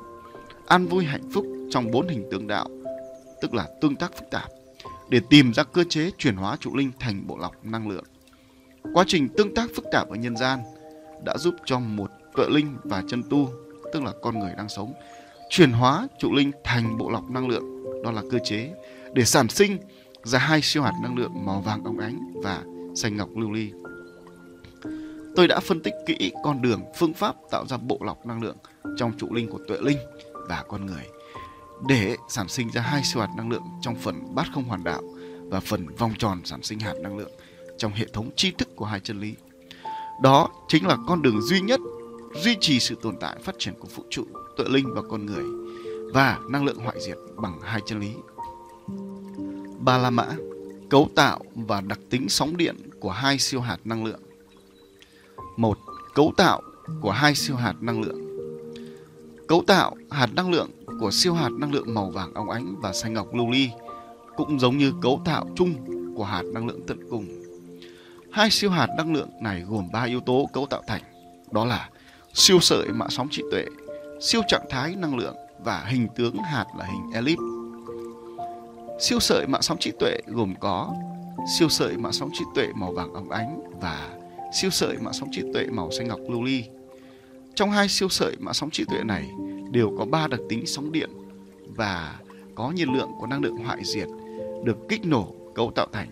an vui hạnh phúc trong bốn hình tướng đạo, tức là tương tác phức tạp, để tìm ra cơ chế chuyển hóa trụ linh thành bộ lọc năng lượng. Quá trình tương tác phức tạp ở nhân gian đã giúp cho một tuệ linh và chân tu, tức là con người đang sống, chuyển hóa trụ linh thành bộ lọc năng lượng, đó là cơ chế để sản sinh ra hai siêu hạt năng lượng màu vàng óng ánh và xanh ngọc lưu ly. Tôi đã phân tích kỹ con đường, phương pháp tạo ra bộ lọc năng lượng trong trụ linh của tuệ linh và con người để sản sinh ra hai siêu hạt năng lượng trong phần bát không hoàn đạo và phần vòng tròn sản sinh hạt năng lượng trong hệ thống tri thức của hai chân lý. Đó chính là con đường duy nhất duy trì sự tồn tại phát triển của vũ trụ, tựa linh và con người và năng lượng hoại diệt bằng hai chân lý. Ba La Mã cấu tạo và đặc tính sóng điện của hai siêu hạt năng lượng. Một, cấu tạo của hai siêu hạt năng lượng. Cấu tạo hạt năng lượng của siêu hạt năng lượng màu vàng óng ánh và xanh ngọc lưu ly cũng giống như cấu tạo chung của hạt năng lượng tận cùng. Hai siêu hạt năng lượng này gồm ba yếu tố cấu tạo thành, đó là siêu sợi mạ sóng trí tuệ, siêu trạng thái năng lượng và hình tướng hạt là hình elip. Siêu sợi mạng sóng trí tuệ gồm có siêu sợi mạng sóng trí tuệ màu vàng óng ánh và siêu sợi mạng sóng trí tuệ màu xanh ngọc lưu ly. Trong hai siêu sợi mạng sóng trí tuệ này đều có ba đặc tính sóng điện và có nhiệt lượng của năng lượng hoại diệt được kích nổ, cấu tạo thành.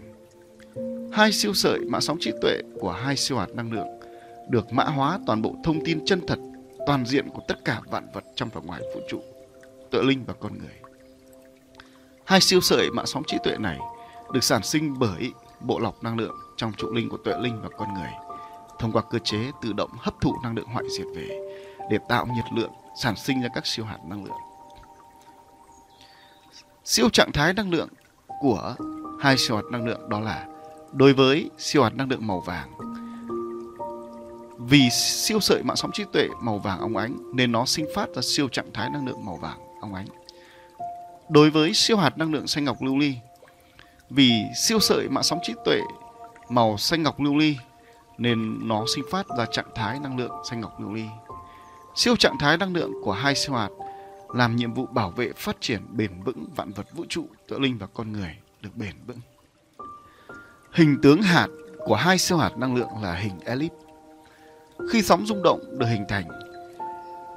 Hai siêu sợi mạng sóng trí tuệ của hai siêu hạt năng lượng được mã hóa toàn bộ thông tin chân thật toàn diện của tất cả vạn vật trong và ngoài vũ trụ, tự linh và con người. Hai siêu sợi mạng sóng trí tuệ này được sản sinh bởi bộ lọc năng lượng trong trụ linh của tuệ linh và con người thông qua cơ chế tự động hấp thụ năng lượng hoại diệt về để tạo nhiệt lượng sản sinh ra các siêu hạt năng lượng. Siêu trạng thái năng lượng của hai siêu hạt năng lượng đó là đối với siêu hạt năng lượng màu vàng vì siêu sợi mạng sóng trí tuệ màu vàng óng ánh nên nó sinh phát ra siêu trạng thái năng lượng màu vàng óng ánh. Đối với siêu hạt năng lượng xanh ngọc lưu ly, vì siêu sợi mạng sóng trí tuệ màu xanh ngọc lưu ly nên nó sinh phát ra trạng thái năng lượng xanh ngọc lưu ly. Siêu trạng thái năng lượng của hai siêu hạt làm nhiệm vụ bảo vệ phát triển bền vững vạn vật vũ trụ, tự linh và con người được bền vững. Hình tướng hạt của hai siêu hạt năng lượng là hình elip. Khi sóng rung động được hình thành,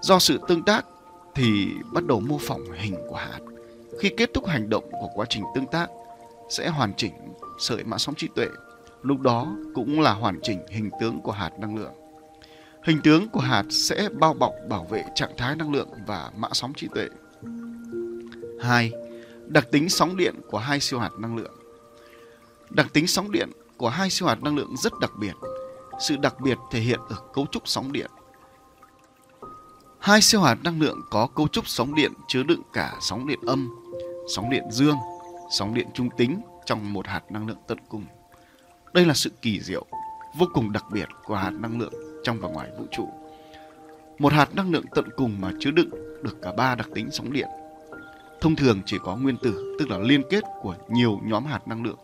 do sự tương tác thì bắt đầu mô phỏng hình của hạt. Khi kết thúc hành động của quá trình tương tác sẽ hoàn chỉnh sợi mã sóng trí tuệ. Lúc đó cũng là hoàn chỉnh hình tướng của hạt năng lượng. Hình tướng của hạt sẽ bao bọc bảo vệ trạng thái năng lượng và mã sóng trí tuệ. 2. Đặc tính sóng điện của hai siêu hạt năng lượng. Đặc tính sóng điện của hai siêu hạt năng lượng rất đặc biệt. Sự đặc biệt thể hiện ở cấu trúc sóng điện. Hai siêu hạt năng lượng có cấu trúc sóng điện chứa đựng cả sóng điện âm, sóng điện dương, sóng điện trung tính trong một hạt năng lượng tận cùng. Đây là sự kỳ diệu, vô cùng đặc biệt của hạt năng lượng trong và ngoài vũ trụ. Một hạt năng lượng tận cùng mà chứa đựng được cả ba đặc tính sóng điện. Thông thường chỉ có nguyên tử, tức là liên kết của nhiều nhóm hạt năng lượng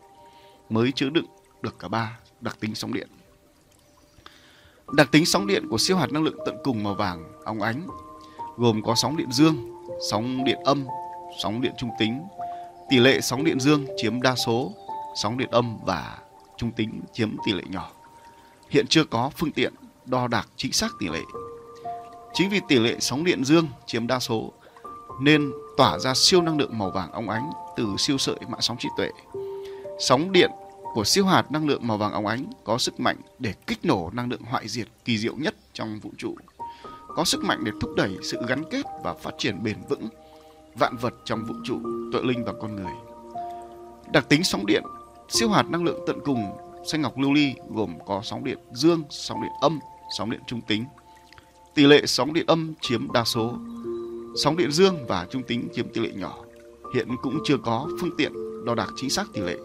mới chứa đựng được cả ba đặc tính sóng điện. Đặc tính sóng điện của siêu hạt năng lượng tận cùng màu vàng óng ánh gồm có sóng điện dương, sóng điện âm, sóng điện trung tính. Tỷ lệ sóng điện dương chiếm đa số, sóng điện âm và trung tính chiếm tỷ lệ nhỏ. Hiện chưa có phương tiện đo đạc chính xác tỷ lệ. Chính vì tỷ lệ sóng điện dương chiếm đa số nên tỏa ra siêu năng lượng màu vàng óng ánh từ siêu sợi mã sóng trí tuệ. Sóng điện của siêu hạt năng lượng màu vàng óng ánh có sức mạnh để kích nổ năng lượng hoại diệt kỳ diệu nhất trong vũ trụ. Có sức mạnh để thúc đẩy sự gắn kết và phát triển bền vững vạn vật trong vũ trụ, tội linh và con người. Đặc tính sóng điện siêu hạt năng lượng tận cùng xanh ngọc lưu ly gồm có sóng điện dương, sóng điện âm, sóng điện trung tính. Tỷ lệ sóng điện âm chiếm đa số, sóng điện dương và trung tính chiếm tỷ lệ nhỏ. Hiện cũng chưa có phương tiện đo đạc chính xác tỷ lệ.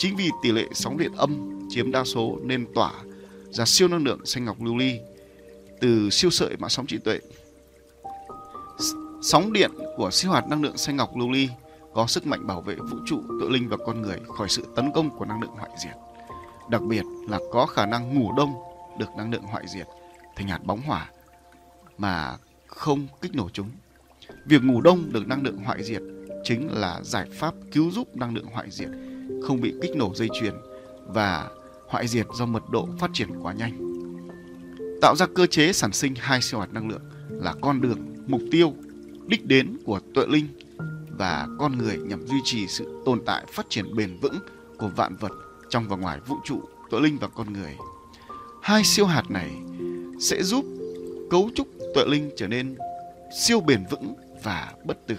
Chính vì tỷ lệ sóng điện âm chiếm đa số nên tỏa ra siêu năng lượng xanh ngọc lưu ly từ siêu sợi mạng sóng trí tuệ. Sóng điện của siêu hạt năng lượng xanh ngọc lưu ly có sức mạnh bảo vệ vũ trụ, tự linh và con người khỏi sự tấn công của năng lượng hoại diệt. Đặc biệt là có khả năng ngủ đông được năng lượng hoại diệt thành hạt bóng hỏa mà không kích nổ chúng. Việc ngủ đông được năng lượng hoại diệt chính là giải pháp cứu giúp năng lượng hoại diệt không bị kích nổ dây chuyền và hoại diệt do mật độ phát triển quá nhanh. Tạo ra cơ chế sản sinh hai siêu hạt năng lượng là con đường, mục tiêu, đích đến của tuệ linh và con người nhằm duy trì sự tồn tại phát triển bền vững của vạn vật trong và ngoài vũ trụ, tuệ linh và con người. Hai siêu hạt này sẽ giúp cấu trúc tuệ linh trở nên siêu bền vững và bất tử.